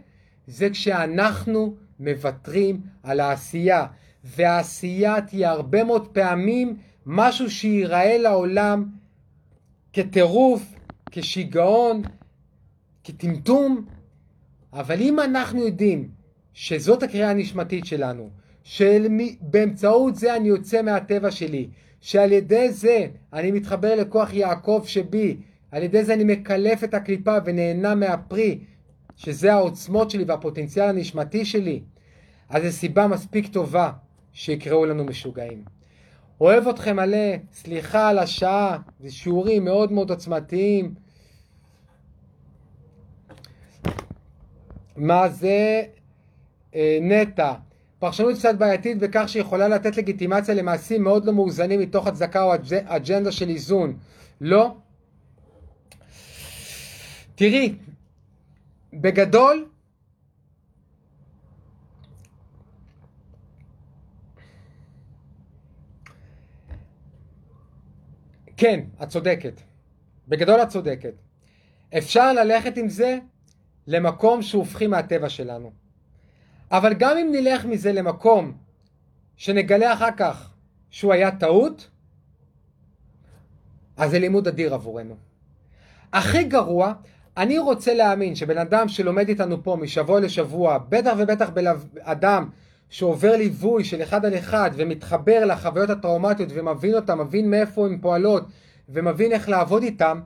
זה כשאנחנו מוותרים על העשייה. והעשייה תהיה הרבה מאוד פעמים משהו שייראה לעולם כטירוף, כשיגעון, כטמטום, אבל אם אנחנו יודעים שזאת הקריאה הנשמתית שלנו, שבאמצעות זה אני יוצא מהטבע שלי, שעל ידי זה אני מתחבר לכוח יעקב שבי, על ידי זה אני מקלף את הקליפה ונהנה מהפרי, שזה העוצמות שלי והפוטנציאל הנשמתי שלי, אז זו סיבה מספיק טובה שיקראו לנו משוגעים. אוהב אתכם מלא, סליחה על השעה, זה שיעורים מאוד מאוד עוצמתיים. מה זה אה, נטע? פרשנות קצת בעייתית בכך שיכולה לתת לגיטימציה למעשים מאוד לא מאוזנים מתוך הצדקה או אג'נדה של איזון. לא, תראי, בגדול, כן, את צודקת. בגדול את צודקת. אפשר ללכת עם זה למקום שהופכים מהטבע שלנו. אבל גם אם נלך מזה למקום שנגלה אחר כך שהוא היה טעות, אז זה לימוד אדיר עבורנו. הכי גרוע, אני רוצה להאמין שבן אדם שלומד איתנו פה משבוע לשבוע, בטח ובטח אדם שעובר ליווי של אחד על אחד ומתחבר לחוויות הטראומטיות ומבין אותן, מבין מאיפה הן פועלות ומבין איך לעבוד איתן,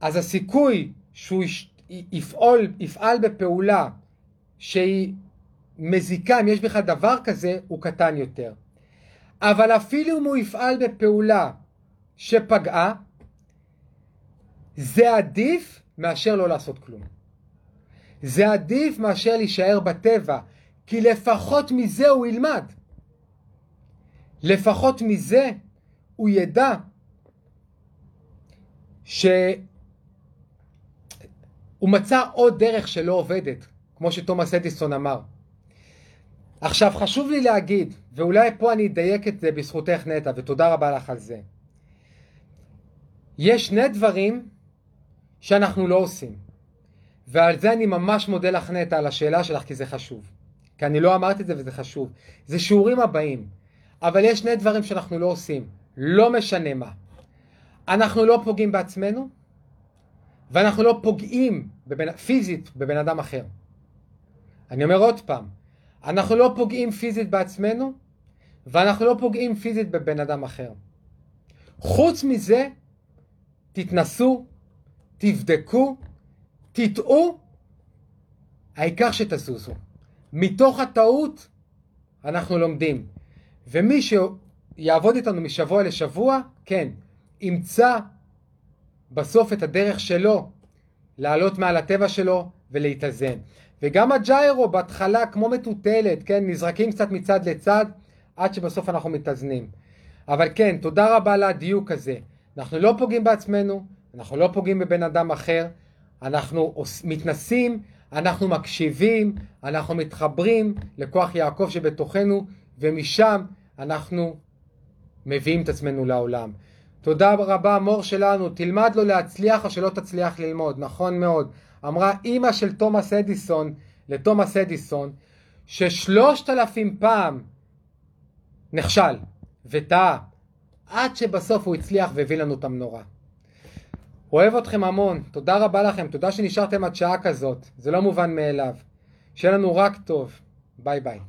אז הסיכוי שהוא יפעול, יפעל בפעולה שהיא מזיקה, אם יש בכלל דבר כזה, הוא קטן יותר. אבל אפילו אם הוא יפעל בפעולה שפגעה, זה עדיף מאשר לא לעשות כלום. זה עדיף מאשר להישאר בטבע, כי לפחות מזה הוא ילמד. לפחות מזה הוא ידע שהוא מצא עוד דרך שלא עובדת, כמו שתומאס אדיסון אמר. עכשיו חשוב לי להגיד, ואולי פה אני אדייק את זה בזכותך נטע, ותודה רבה לך על זה. יש שני דברים שאנחנו לא עושים, ועל זה אני ממש מודה לך נטע על השאלה שלך כי זה חשוב. כי אני לא אמרתי את זה וזה חשוב. זה שיעורים הבאים, אבל יש שני דברים שאנחנו לא עושים, לא משנה מה. אנחנו לא פוגעים בעצמנו, ואנחנו לא פוגעים בבן, פיזית בבן אדם אחר. אני אומר עוד פעם, אנחנו לא פוגעים פיזית בעצמנו, ואנחנו לא פוגעים פיזית בבן אדם אחר. חוץ מזה, תתנסו, תבדקו, תטעו, העיקר שתזוזו. מתוך הטעות אנחנו לומדים. ומי שיעבוד איתנו משבוע לשבוע, כן, ימצא בסוף את הדרך שלו לעלות מעל הטבע שלו ולהתאזן. וגם הג'יירו בהתחלה כמו מטוטלת, כן, נזרקים קצת מצד לצד עד שבסוף אנחנו מתאזנים. אבל כן, תודה רבה על הדיוק הזה. אנחנו לא פוגעים בעצמנו, אנחנו לא פוגעים בבן אדם אחר, אנחנו מתנסים, אנחנו מקשיבים, אנחנו מתחברים לכוח יעקב שבתוכנו, ומשם אנחנו מביאים את עצמנו לעולם. תודה רבה מור שלנו, תלמד לו להצליח או שלא תצליח ללמוד, נכון מאוד. אמרה אימא של תומאס אדיסון לתומאס אדיסון ששלושת אלפים פעם נכשל וטעה עד שבסוף הוא הצליח והביא לנו את המנורה. אוהב אתכם המון, תודה רבה לכם, תודה שנשארתם עד שעה כזאת, זה לא מובן מאליו. שיהיה לנו רק טוב, ביי ביי.